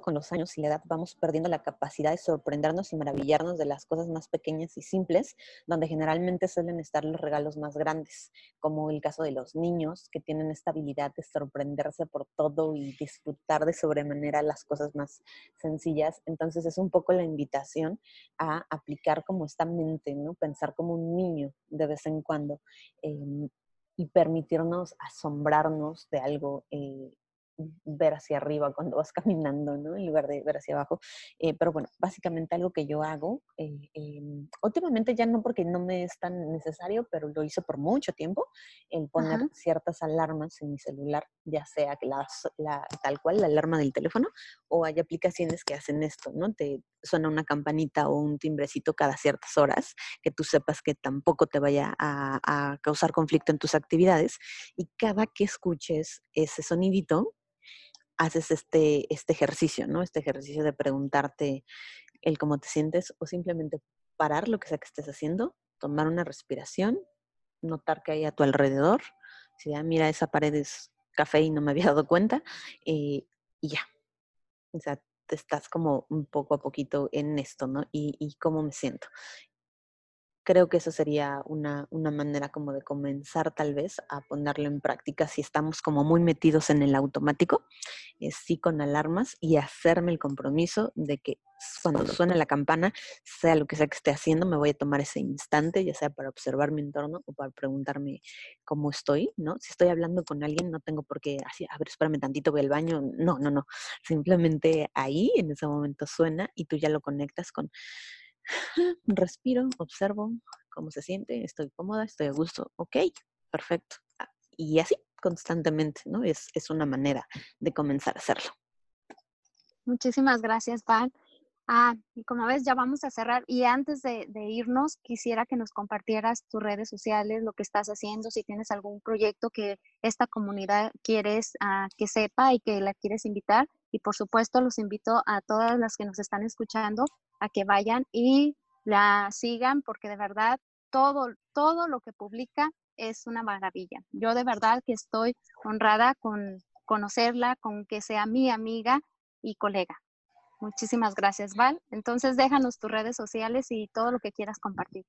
con los años y la edad, vamos perdiendo la capacidad de sorprendernos y maravillarnos de las cosas más pequeñas y simples, donde generalmente suelen estar los regalos más grandes, como el caso de los niños, que tienen esta habilidad de sorprenderse por todo y disfrutar de sobremanera las cosas más sencillas. Entonces es un poco la invitación a aplicar como esta mente, ¿no? Pensar como un niño de vez en cuando. Em, y permitirnos asombrarnos de algo eh, ver hacia arriba cuando vas caminando, ¿no? En lugar de ver hacia abajo. Eh, pero bueno, básicamente algo que yo hago, eh, em, últimamente ya no porque no me es tan necesario, pero lo hice por mucho tiempo, el poner ciertas alarmas en mi celular, ya sea las, la, tal cual, la alarma del teléfono, o hay aplicaciones que hacen esto, ¿no? Te suena una campanita o un timbrecito cada ciertas horas, que tú sepas que tampoco te vaya a, a causar conflicto en tus actividades, y cada que escuches ese sonidito, haces este, este ejercicio, ¿no? Este ejercicio de preguntarte el cómo te sientes o simplemente parar lo que sea que estés haciendo, tomar una respiración, notar que hay a tu alrededor, si ya mira esa pared es café y no me había dado cuenta, y ya. O sea, te estás como un poco a poquito en esto, ¿no? Y, y cómo me siento creo que eso sería una, manera como de comenzar tal vez a ponerlo en práctica si estamos como muy metidos en el automático, eh, sí con alarmas y hacerme el compromiso de que cuando suene la campana, sea lo que sea que esté haciendo, me voy a tomar ese instante, ya sea para observar mi entorno o para preguntarme cómo estoy, ¿no? Si estoy hablando con alguien, no tengo por qué así, a ver, espérame tantito, voy al baño. No, no, no. Simplemente ahí, en ese momento suena y tú ya lo conectas con respiro, observo cómo se siente, estoy cómoda, estoy a gusto, ok, perfecto. Ah, y así constantemente, ¿no? Es, una manera de comenzar a hacerlo. Muchísimas gracias, Val. Ah, y como ves, ya vamos a cerrar. Y antes de, irnos, quisiera que nos compartieras tus redes sociales, lo que estás haciendo, si tienes algún proyecto que esta comunidad quieres ah, que sepa y que la quieres invitar. Y por supuesto, los invito a todas las que nos están escuchando a que vayan y la sigan porque de verdad todo, todo lo que publica es una maravilla. Yo de verdad que estoy honrada con conocerla, con que sea mi amiga y colega. Muchísimas gracias, Val. Entonces, déjanos tus redes sociales y todo lo que quieras compartir.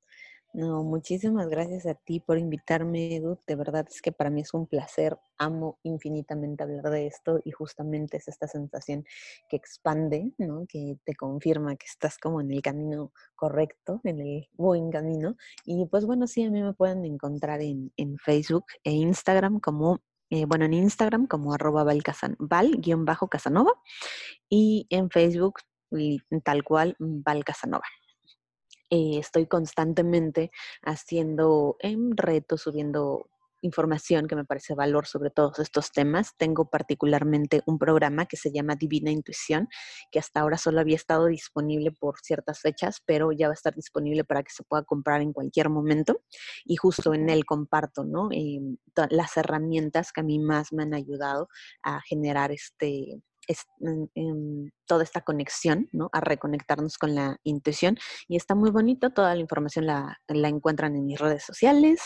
No, muchísimas gracias a ti por invitarme, Edu. De verdad es que para mí es un placer. Amo infinitamente hablar de esto y justamente es esta sensación que expande, ¿no? Que te confirma que estás como en el camino correcto, en el buen camino. Y pues bueno, sí, a mí me pueden encontrar en, en Facebook e Instagram como eh, bueno, en Instagram como arroba val-casanova y en Facebook tal cual Val Casanova. Eh, estoy constantemente haciendo en retos, subiendo información que me parece valor sobre todos estos temas. Tengo particularmente un programa que se llama Divina Intuición, que hasta ahora solo había estado disponible por ciertas fechas, pero ya va a estar disponible para que se pueda comprar en cualquier momento. Y justo en él comparto ¿no? Em, las herramientas que a mí más me han ayudado a generar este, em, toda esta conexión, ¿no? A reconectarnos con la intuición. Y está muy bonito, toda la información la, la encuentran en mis redes sociales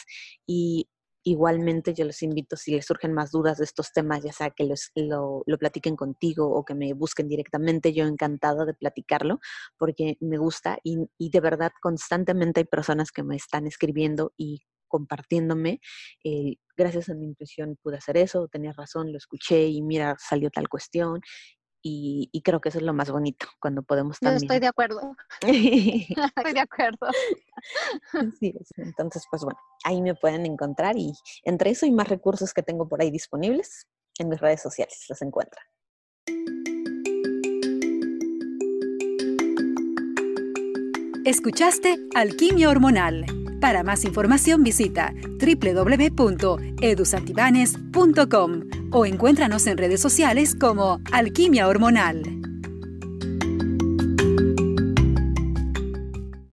y igualmente yo les invito, si les surgen más dudas de estos temas, ya sea que lo, lo, platiquen contigo o que me busquen directamente, yo encantada de platicarlo porque me gusta y, y de verdad constantemente hay personas que me están escribiendo y compartiéndome, eh, gracias a mi intuición pude hacer eso, tenías razón, lo escuché y mira, salió tal cuestión. Y, creo que eso es lo más bonito, cuando podemos también... Yo estoy de acuerdo. estoy de acuerdo. Sí, entonces, pues bueno, ahí me pueden encontrar y entre eso y más recursos que tengo por ahí disponibles, en mis redes sociales los encuentran. Escuchaste Alquimia Hormonal para más información visita www.edusantibanes.com o encuéntranos en redes sociales como Alquimia Hormonal.